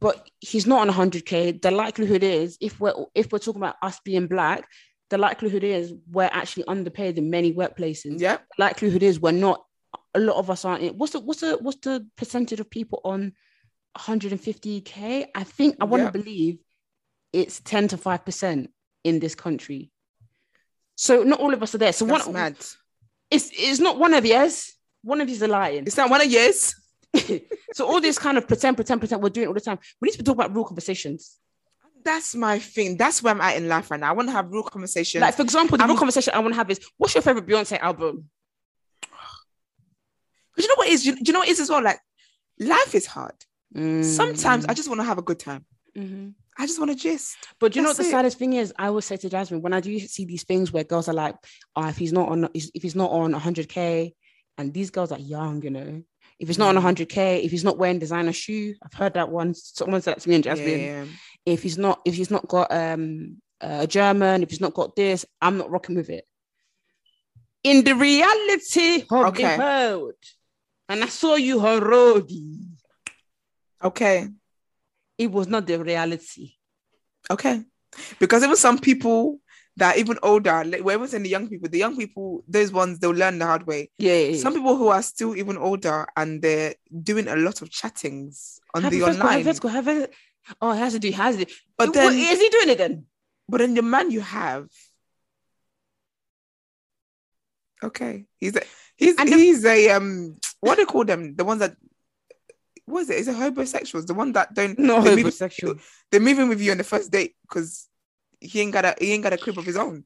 but he's not on hundred k. The likelihood is, if we're if we're talking about us being black, the likelihood is we're actually underpaid in many workplaces. yeah, The likelihood is we're not. A lot of us aren't. In, what's the what's the what's the percentage of people on 150k? I think I want to Yep. believe it's 10 to 5 percent in this country. So not all of us are there. So that's one, mad. it's it's not one of yours. One of these are lying. It's not one of yours. so all this kind of pretend, pretend, pretend. We're doing all the time. We need to talk about real conversations. That's my thing. That's where I'm at in life right now. I want to have real conversations. Like, for example, the I'm- real conversation I want to have is what's your favorite Beyonce album? Because you know what is? You, do you know what is as well? Like, life is hard. Sometimes Mm. I just want to have a good time. Mhm. I just want to gist. But you know what the it. saddest thing is? I always say to Jasmine when I do see these things where girls are like, "Oh, if he's not on, if he's not on 100k," and these girls are young, you know, if he's not on Mm. 100k, if he's not wearing designer shoe, I've heard that one. Someone said that to me and Jasmine. Yeah. If he's not, if he's not got um a German, if he's not got this, I'm not rocking with it. In the reality Okay. the world, and I saw you, Harodi. Okay. It was not the reality. Okay. Because even some people that even older, like we're saying the young people, the young people, those ones, they'll learn the hard way. Yeah, yeah, yeah. Some people who are still even older and they're doing a lot of chattings on the Hypothetical, online. hypothetical, hypothetical. Oh, he has to do, he has to do. But then- is he doing it then? But then the man you have, okay, he's a he's And the- he's a um what do they call them? The ones that was it? Is it homosexuals? The one that don't No, they're, moving, homosexual. they're moving with you on the first date because he ain't got a he ain't got a crib of his own.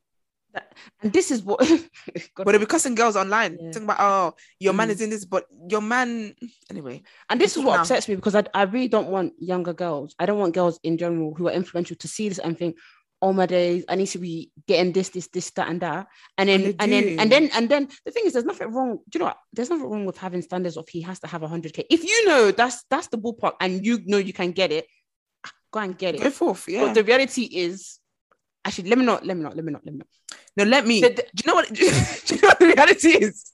And this is what. But they'll be cussing girls online, Yeah. talking about oh your man Mm. is in this, but your man anyway. and this is what now. upsets me because I, I really don't want younger girls. I don't want girls in general who are influential to see this and think, "Oh my days, I need to be getting this, this, this, that, and that." And then, And and then, and then, and then, the thing is, there's nothing wrong. Do you know what? There's nothing wrong with having standards of he has to have 100k. If you know that's that's the ballpark and you know you can get it, go and get it Go forth, yeah. But the reality is, actually, let me not, let me not, let me not, let me not. No, let me. The- the- do you know what? do you know what the reality is?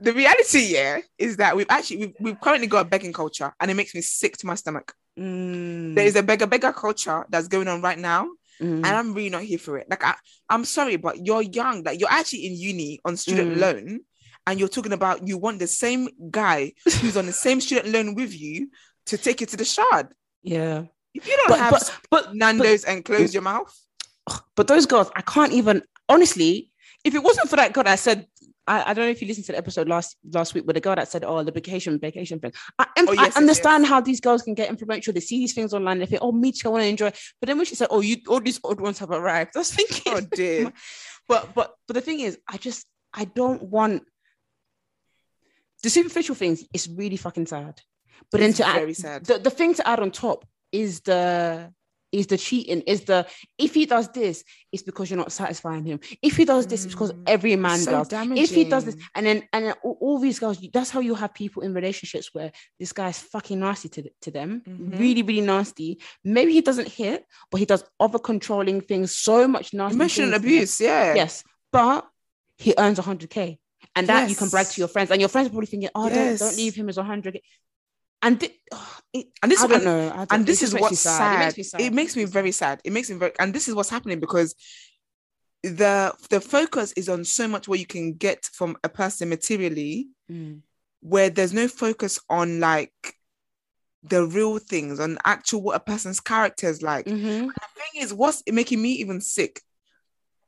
The reality, yeah, is that we've actually we've, we've currently got a begging culture, and it makes me sick to my stomach. Mm, There is a beggar beggar culture that's going on right now, mm, and I'm really not here for it. Like, I, I'm sorry, but you're young. Like, you're actually in uni on student Mm. loan, and you're talking about you want the same guy who's on the same student loan with you to take you to the shard. yeah. If you don't But, have but but Nando's and close your mouth, but those girls, I can't even honestly. If it wasn't for that girl that said, I, I don't know if you listened to the episode last last week, but the girl that said, "Oh, the vacation, vacation thing." I, Oh, I yes, understand yes. how these girls can get influential. They see these things online. And They think, "Oh, me too, I want to enjoy." But then when she said, "Oh, you all these old ones have arrived," I was thinking, oh dear. but but but the thing is, I just I don't want the superficial things. It's really fucking sad. But It's then to very add, sad. The, the thing to add on top is the is the cheating. Is the if he does this, it's because you're not satisfying him. If he does this, it's because Mm. every man so does. If he does this, and then and then all, all these girls, that's how you have people in relationships where this guy's fucking nasty to, to them, Mhm. really, really nasty. Maybe he doesn't hit, but he does other controlling things, so much nasty. emotional abuse, yeah. Yes, but he earns 100k, and that you can brag to your friends, and your friends are probably thinking, "Oh, don't, don't leave him as 100k." And oh, it, And this I don't and- know. I don't- and this is what's sad. It makes me sad. It makes me very sad. It makes me very, and this is what's happening because the the focus is on so much what you can get from a person materially, Mm. where there's no focus on like the real things, on actual what a person's character is like. Mhm. The thing is, what's making me even sick?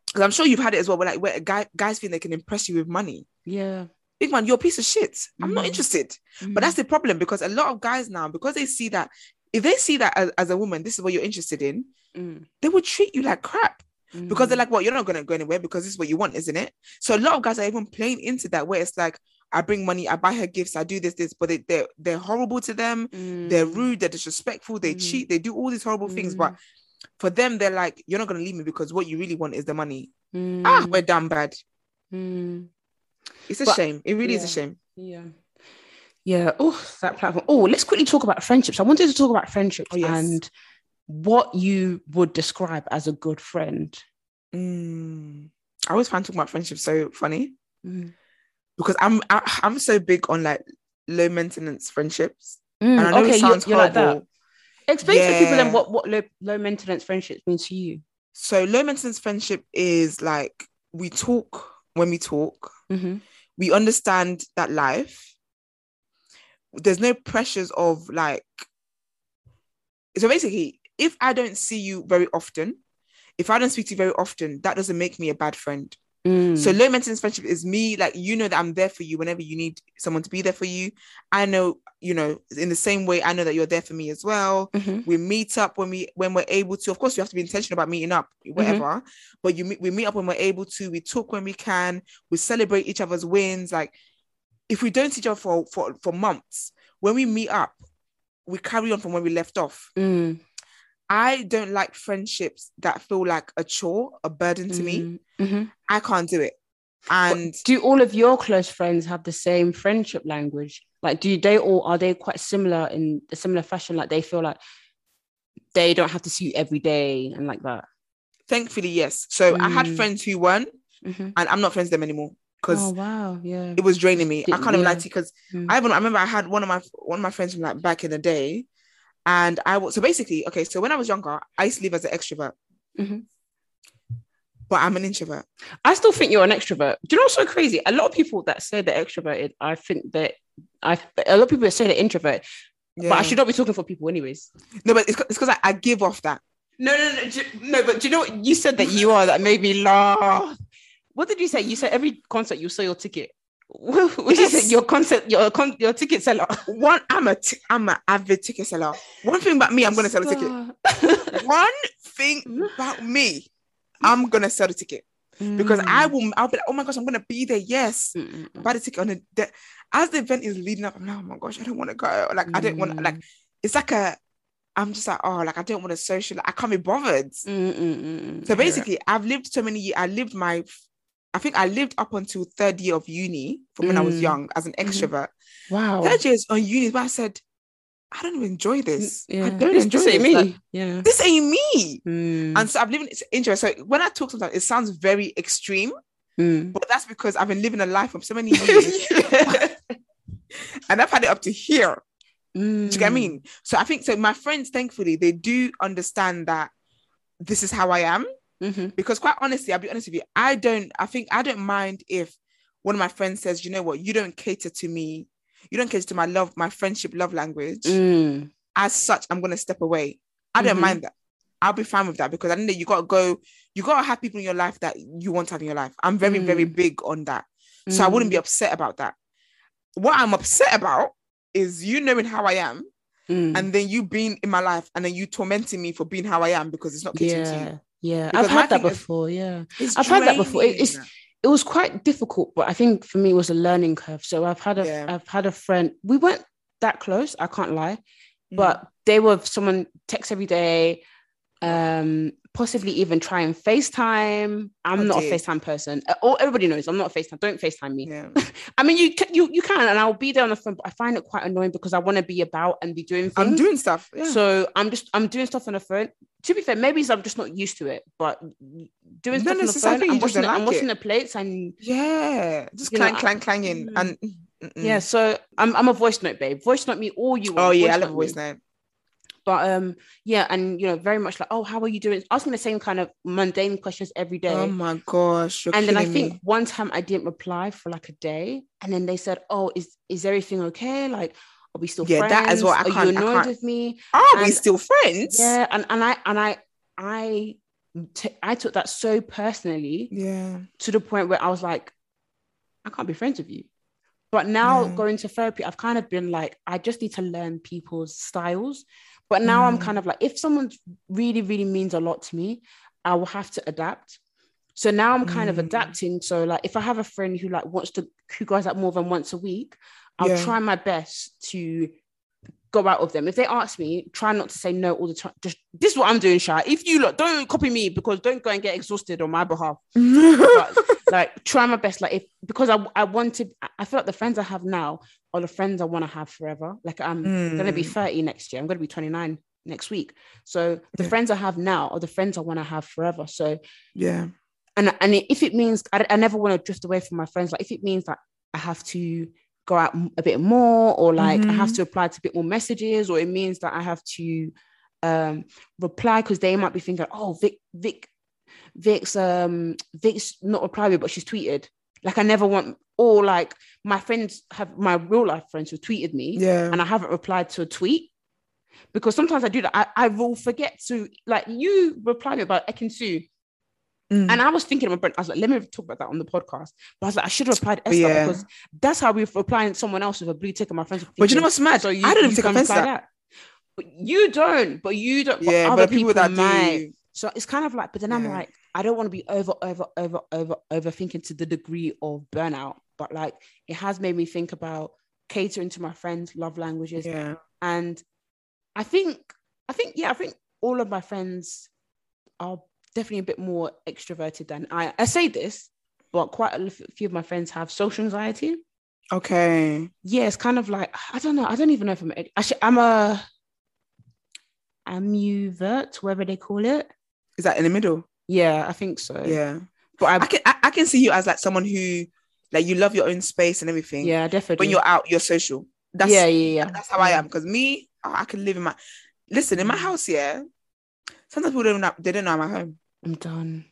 Because I'm sure you've had it as well, where like where guy guys think they can impress you with money. Yeah, Big man, you're a piece of shit. I'm not Mhm. interested. Mm-hmm. But that's the problem because a lot of guys now, because they see that if they see that as, as a woman, this is what you're interested in, Mm. they would treat you like crap because they're Mhm. like, well, you're not going to go anywhere because this is what you want, isn't it? So a lot of guys are even playing into that where it's like, I bring money, I buy her gifts, I do this, this, but they, they're, they're horrible to them. They're Mm. rude, they're disrespectful, they Mhm. cheat, they do all these horrible things. But for them, they're like, you're not going to leave me because what you really want is the money. Mm. Ah, we're damn bad. It's a But- shame. It really is a shame. Yeah. Yeah. Oh, that platform. Oh, let's quickly talk about friendships. I wanted to talk about friendships Oh, yes. and what you would describe as a good friend. Mm. I always find talking about friendships so funny. Mm. because I'm I, I'm so big on like low maintenance friendships, Mm, and I know okay, it sounds you're like horrible. that. Explain to people then what, what low, low maintenance friendships mean to you. So low maintenance friendship is like we talk when we talk, Mm-hmm. we understand that life. There's no pressures of like. So basically, if I don't see you very often, if I don't speak to you very often, that doesn't make me a bad friend. Mm. So low maintenance friendship is me, like you know that I'm there for you whenever you need someone to be there for you. I know, you know, in the same way, I know that you're there for me as well. Mhm. We meet up when we when we're able to. Of course, you have to be intentional about meeting up, whatever. But you meet, we meet up when we're able to. We talk when we can. We celebrate each other's wins. Like if we don't see each other for for for months, when we meet up, we carry on from where we left off. Mm. I don't like friendships that feel like a chore, a burden to me. Mm. Mhm. I can't do it. But And do all of your close friends have the same friendship language? Like, do they all are they quite similar in a similar fashion? Like, they feel like they don't have to see you every day and like that. thankfully, yes. So I had Mm. friends who weren't, Mhm. and I'm not friends with them anymore because Oh wow, yeah. it was draining me. I Didn't- can't even lie to you because Mm. I even I remember I had one of my one of my friends from like back in the day, and I was so basically okay. So when I was younger, I used to live as an extrovert, Mhm. but I'm an introvert. I still think you're an extrovert. Do you know what's so crazy? A lot of people that say they're extroverted, I think that I a lot of people that say they're introvert, Yeah. but I should not be talking for people anyways. no, but it's because I, I give off that. No, no, no, no. But do you know what you said that you are? That made me laugh. What did you say? You said every concert you sell your ticket. Which Yes. is your concert, your con- your ticket seller. One, I'm a t- I'm an avid ticket seller. One thing about me, I'm gonna sell a ticket. One thing about me, I'm gonna sell the ticket because I will. I'll be like, oh my gosh, I'm gonna be there. Yes. Mm, mm, buy the ticket on the, the as the event is leading up. I'm like, oh my gosh, I don't want to go. Like, I don't want like Mm. it's like a I'm just like, oh, like I don't want to social. I can't be bothered. mm, mm, mm, mm. So basically, I've lived so many years. I lived my, I think I lived up until third year of uni from when I was Mm. young as an extrovert. wow. Third year is on uni, but I said, I don't even enjoy this. Yeah. I don't this, enjoy this ain't this. me. Like, yeah. this ain't me. Mm, And so I've lived in interest. So when I talk sometimes, it sounds very extreme, mm. but that's because I've been living a life of so many years. and I've had it up to here. Do you get what I Mm. mean? So I think so. My friends, thankfully, they do understand that this is how I am. Mhm. Because quite honestly, I'll be honest with you, I don't. I think I don't mind if one of my friends says, "You know what? You don't cater to me. You don't cater to my love, my friendship, love language. Mm. As such, I'm gonna step away. I don't Mhm. mind that. I'll be fine with that because I know you gotta go. You gotta have people in your life that you want to have in your life. I'm very, very Mm. big on that. So I wouldn't be upset about that. What I'm upset about is you knowing how I am Mm. and then you being in my life and then you tormenting me for being how I am because it's not catering to you. Yeah. Because I've had that thing is- before. Yeah. I've had that before. It- it's- it was quite difficult, but I think for me it was a learning curve. So I've had a Yeah. have had a friend. We weren't that close, I can't lie, Mm. but they were someone text every day, um, possibly even try and FaceTime. I'm Oh, not a FaceTime person. Uh, All everybody knows I'm not a FaceTime. Don't FaceTime me. yeah. I mean, you can, you you can, and I'll be there on the phone, but I find it quite annoying because I want to be about and be doing things. I'm doing stuff. Yeah. So I'm just I'm doing stuff on the phone. To be fair, maybe I'm just not used to it, but doing No, stuff no, on the phone, I'm just watching, don't the, I'm like watching it. the plates and yeah. Just You know, clang, clang, clanging. Mm. And mm-mm. yeah. So I'm I'm a voice note babe. Voice note me all you want. Oh yeah, I love voice note. But um yeah, and you know very much like oh how are you doing? Asking the same kind of mundane questions every day. Oh my gosh. And then I think me. one time I didn't reply for like a day, and then they said, "Oh, is is everything okay? Like, are we still Yeah, friends? that as well. I Are you annoyed with me?" Are we still friends? Yeah, and and I and I I t- I took that so personally Yeah. to the point where I was like, I can't be friends with you. But now Yeah. going to therapy, I've kind of been like, I just need to learn people's styles. But now I'm Mm. kind of like, if someone really, really means a lot to me, I will have to adapt. So now I'm kind of Mm. adapting. So like, if I have a friend who like wants to, who goes out more than once a week, I'll Yeah. try my best to go out of them. If they ask me, try not to say no all the time. Just this is what I'm doing, Shy. If you look, don't copy me because don't go and get exhausted on my behalf but like try my best like if because i i wanted i feel like the friends i have now are the friends i want to have forever like i'm gonna be Mm. 30 next year i'm gonna be 29 next week so the Yeah. friends i have now are the friends i want to have forever so yeah. and and if it means i, I never want to drift away from my friends like if it means that i have to go out a bit more or like i have Mhm. to reply to a bit more messages or it means that i have to um reply because they might be thinking oh vic vic vic's um vic's not replying but she's tweeted like i never want or like my friends have my real life friends who tweeted me Yeah. and I haven't replied to a tweet because sometimes I do that. I, I will forget to like you reply me about Ekin Su. Mm. And I was thinking about Brent, I was like, let me talk about that on the podcast. But I was like, I should have replied Esther Yeah. because that's how we're replying someone else with a blue tick and my friends. were But you know thinking, what's mad? So you, I don't even take offense reply that. But you don't. But you don't. But yeah, other but people, that might. do. So it's kind of like, but then I'm like, I don't want to be over, over, over, over, overthinking to the degree of burnout. But like, it has made me think about catering to my friends' love languages, Yeah. and I think, I think, yeah, I think all of my friends are definitely a bit more extroverted than I. I say this, but quite a few of my friends have social anxiety. Okay. Yeah, it's kind of like I don't know. I don't even know if I'm. Actually, I'm a ambivert, whatever they call it. Is that in the middle? Yeah, I think so. Yeah. but I, I can I, I can see you as like someone who like you love your own space and everything. yeah, definitely. When you're out, you're social. That's yeah, yeah, yeah. that's how I am. Because me, I can live in my listen in my mm. house. Yeah. Sometimes people don't know they don't know I'm at home. I'm done.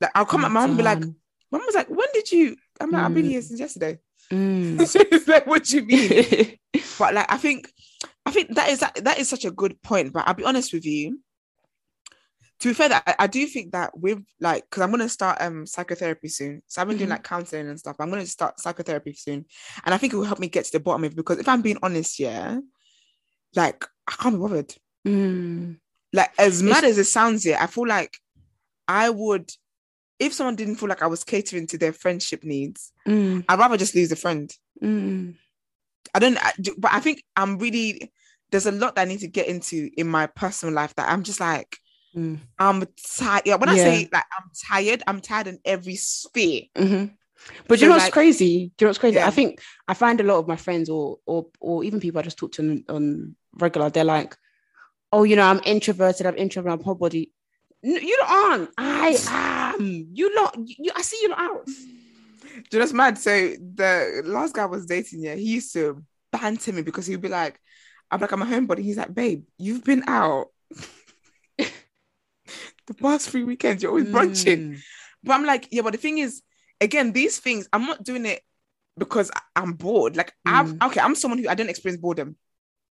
Like I'll come. I'm My mom will be like. Mom was like, when did you? I'm like, I've been Mm. here since yesterday. Mm. She's like, what do you mean? but like, I think, I think that is that is such a good point. But I'll be honest with you. To be fair, that I, I do think that with like, because I'm gonna start um psychotherapy soon. So I've been doing Mhm. like counseling and stuff. I'm gonna start psychotherapy soon, and I think it will help me get to the bottom of it. Because if I'm being honest, yeah, like I can't be bothered. Mm. Like as It's- mad as it sounds, yeah, I feel like I would. If someone didn't feel like I was catering to their friendship needs, Mm. I'd rather just lose a friend. Mm. I don't, I, but I think I'm really, there's a lot that I need to get into in my personal life that I'm just like, Mm. I'm tired. Yeah, when I say like I'm tired, I'm tired in every sphere. hmm But So, you know what's like- crazy? Do you know what's crazy? Yeah. I think I find a lot of my friends or or or even people I just talk to on, on regular, they're like, "Oh, you know, I'm introverted. I'm introverted. I'm homebody." No, you aren't. I am. You lot. You, I see you lot out. Do you know mad? So the last guy I was dating, yeah, he used to banter me because he'd be like, I'm like, I'm a homebody. He's like, babe, you've been out the past three weekends. You're always brunching. Mm. But I'm like, yeah, but the thing is, again, these things, I'm not doing it because I'm bored. Like, I've okay, I'm someone who I don't experience boredom.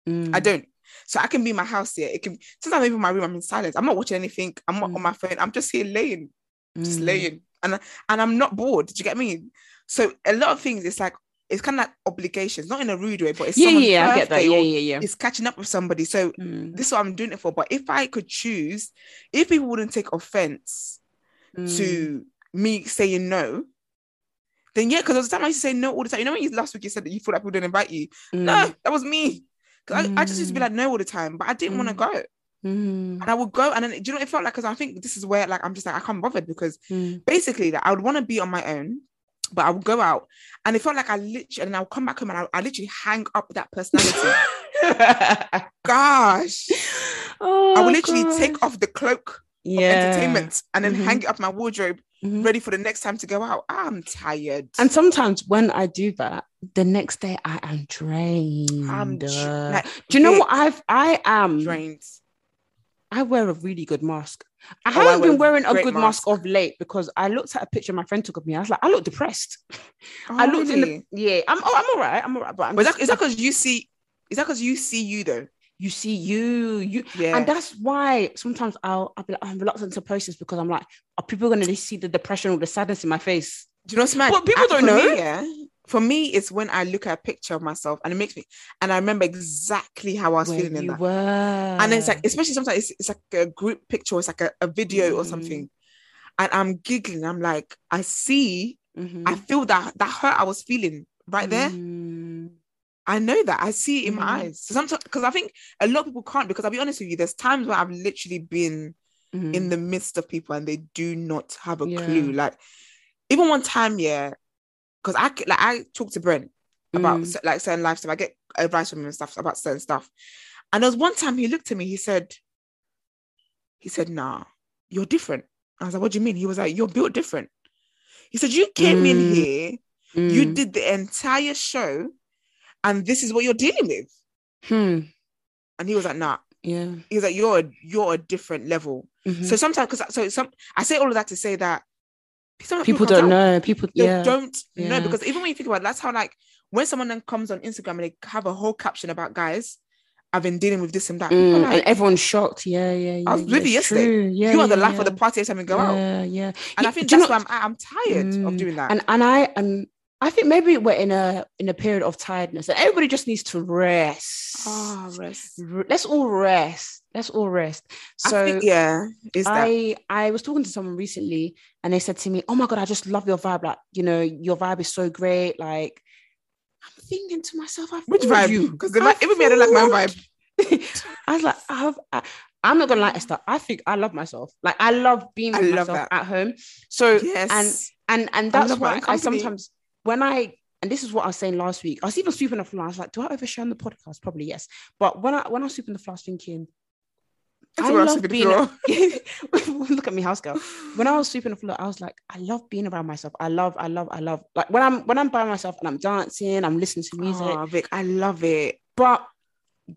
Mm. I don't. So I can be in my house here. It can sometimes I'm in my room, I'm in silence. I'm not watching anything. I'm not Mm. on my phone. I'm just here laying, just Mm. laying. And and I'm not bored. Do you get me? So a lot of things, it's like it's kind of like obligations, not in a rude way, but it's Yeah, yeah, I get that. Yeah, yeah, yeah. It's catching up with somebody. So Mm. this is what I'm doing it for. But if I could choose, if people wouldn't take offense Mm. to me saying no, then yeah, because all the time I used to say no all the time. You know when you last week you said that you thought that people didn't invite you? Mm. No, that was me. 'Cause I, I just used to be Mm. like no all the time, but I didn't want to Mm. go. Mm. And I would go, and then do you know it felt like because I think this is where like I'm just like I can't be bothered because Mm. basically that I would want to be on my own, but I would go out, and it felt like I literally and I'll come back home and I, I literally hang up that personality. Gosh, oh, I would literally God. take off the cloak of entertainment and then Mhm. hang it up my wardrobe, Mhm. ready for the next time to go out. I'm tired. And sometimes when I do that, the next day I am drained. I'm dr- Uh, like, do you know what I've I am drained? I wear a really good mask. I Oh, I haven't wear been wearing a good mask. mask of late because I looked at a picture my friend took of me. I was like, I look depressed. I Oh, looked in the yeah. I'm oh, I'm all right. I'm all right. But I'm But just- that, is that because you see? Is that because you see you though? You see you you Yeah. and that's why sometimes I'll I'll be like, I'm reluctant to post this because I'm like, are people gonna see the depression or the sadness in my face? Do you know what's mad? But people I- don't for know. Me, yeah. For me, it's when I look at a picture of myself and it makes me, and I remember exactly how I was Where feeling in you that. were. And it's like, especially sometimes it's, it's like a group picture, it's like a, a video or Mm. something. And I'm giggling. I'm like, I see, Mhm. I feel that that hurt I was feeling right there. Mm. I know that. I see it in Mhm. my eyes. So sometimes, because I think a lot of people can't, because I'll be honest with you, there's times where I've literally been Mhm. in the midst of people and they do not have a Yeah. clue. Like, even one time, yeah, because I like I talk to Brent about Mm. like certain life stuff. I get advice from him and stuff about certain stuff. And there was one time he looked at me, he said, he said, nah, you're different. I was like, what do you mean? He was like, you're built different. He said, you came in Mm. here, you Mm. did the entire show, and this is what you're dealing with. Hmm. And he was like, nah. Yeah. He was like, you're a, you're a different level. Mhm. So sometimes, because so some, I say all of that to say that sometimes people don't out, know. People, yeah. don't know because even when you think about it, that's how like when someone then comes on Instagram and they have a whole caption about guys, I've been dealing with this and that. Mm, like, and everyone's shocked. Yeah, yeah, yeah. I was yeah, with you yesterday. Yeah, you are the yeah, life yeah. of the party every time we go out. Yeah, yeah. And Yeah, I think that's know- why I'm. I'm tired of Mm, doing that. And and I and I think maybe we're in a in a period of tiredness, and everybody just needs to rest. Ah, rest. R- Let's all rest. Let's all rest. So I think, yeah, is that I I was talking to someone recently and they said to me, "Oh my god, I just love your vibe. Like, you know, your vibe is so great. Like, I'm thinking to myself, I which vibe? You Because even me, I don't like my vibe. I was like, I've, I, I'm not gonna lie, Esther. I think I love myself. Like, I love being I with love myself that. at home. So Yes, and and and that's love why I sometimes when I and this is what I was saying last week. I was even sweeping the floor. I was like, do I overshare on the podcast? Probably yes. But when I when I was sweeping the floor, I was thinking, I love being. Look at me, house girl. When I was sweeping the floor, I was like, I love being around myself. I love, I love, I love. Like when I'm when I'm by myself and I'm dancing, I'm listening to music. Oh, Vic, I love it. But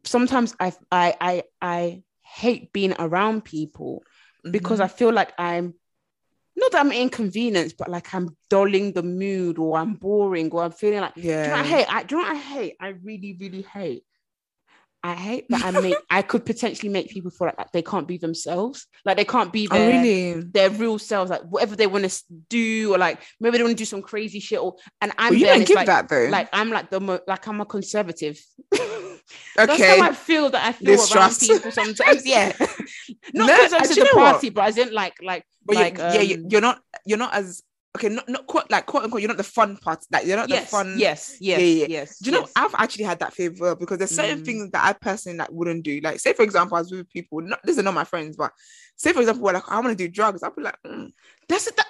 sometimes I I I I hate being around people because Mhm. I feel like I'm not that I'm inconvenienced, but like I'm dulling the mood or I'm boring or I'm feeling like yeah. do you know I hate? I do you know I hate? I really, really hate. I hate that I make I could potentially make people feel like, they can't be themselves. Like they can't be oh, their, really. their real selves, like whatever they want to do, or like maybe they want to do some crazy shit, or and I'm Well, you there don't give like, that though. like I'm like the mo- like I'm a conservative. That's okay, how I feel that I feel Liz around people sometimes. Yeah, not No, I'm the know what? party, but as in like like but like you, yeah, you, um, you're not. You're not as okay. Not not quite like quote unquote. You're not the fun part. Like you're not yes, the fun. yes, yes, yeah, yeah. yes. Do you know? yes. I've actually had that favor because there's certain Mm. things that I personally like wouldn't do. Like, say for example, I was with people. Not these are not my friends, but say for example, we're like, I want to do drugs. I'll be like, mm. That's it. That,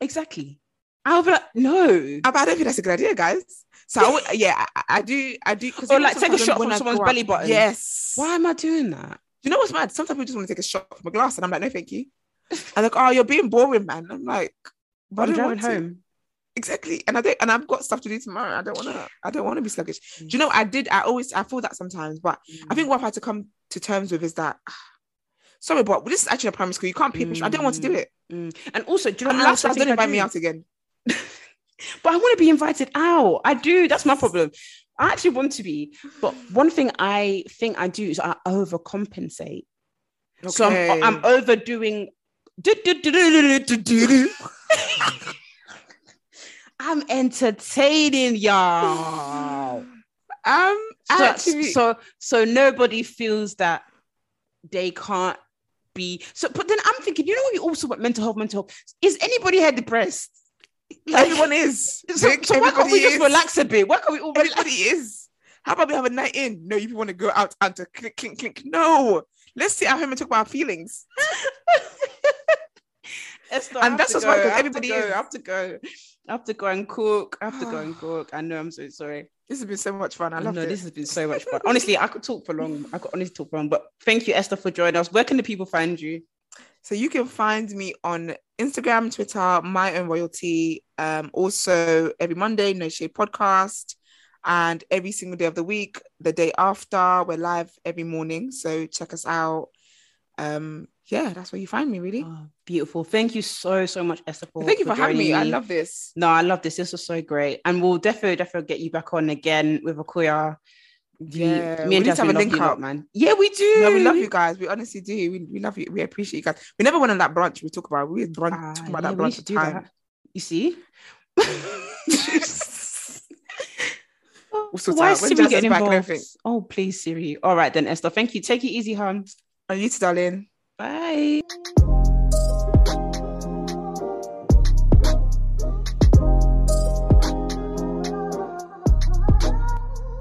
exactly. I'll be like, no. I, I don't think that's a good idea, guys. So I would, yeah, I, I do, I do. Because Or like take a shot from someone's belly button. Yes. Why am I doing that? Do you know what's mad? Sometimes we just want to take a shot from a glass, and I'm like, no, thank you. I'm like, oh, you're being boring, man. I'm like, but I I'm driving want to. home. Exactly. And I don't and I've got stuff to do tomorrow. I don't wanna I don't wanna be sluggish. Mm. Do you know I did I always I feel that sometimes, but I think mm. what I've had to come to terms with is that sorry, but this is actually a primary school. You can't people I don't want to do mm. it. Mm. And also, do you know And what I time don't I invite me out again. But I want to be invited out. I do. That's my problem. I actually want to be. But one thing I think I do is I overcompensate. So I'm, I'm overdoing. I'm entertaining y'all. um So, actually so so nobody feels that they can't be so but then I'm thinking, you know what you also want mental health, mental health. Is anybody here depressed? Like- everyone is. So, so why can't we everybody just relax a bit? Why can't we all relax? Everybody is. How about we have a night in? No, you want to go out and to click, click, click. No. Let's sit at home and talk about our feelings. Esther, And that's go. why, 'cause I have to everybody go. is. I have to go. I have to go and cook. I have to go and cook. I know. I'm so sorry. This has been so much fun. I love no, it. this has been so much fun. Honestly, I could talk for long. I could honestly talk for long. But thank you, Esther, for joining us. Where can the people find you? So you can find me on Instagram, Twitter, my own royalty. Um, also every Monday, No Shade Podcast, and every single day of the week, the day after, we're live every morning. So check us out. Um, yeah, that's where you find me, really. Oh, beautiful. Thank you so so much, Esther. For, Thank you for having me. joining I love this. No, I love this. This was so great, and we'll definitely definitely get you back on again with Yeah, me we and need to have a link you a lot, up. man. Yeah, we do. No, we love you guys. We honestly do. We, we love you. We appreciate you guys. We never went on that brunch we talk about. We brunch, Ah, talk about yeah, that brunch should do time. that. You see. We'll Why out. is When Siri Jas is back involved? Oh, please, Siri. All right then, Esther. Thank you. Take it easy, hon. And you too, darling. Bye.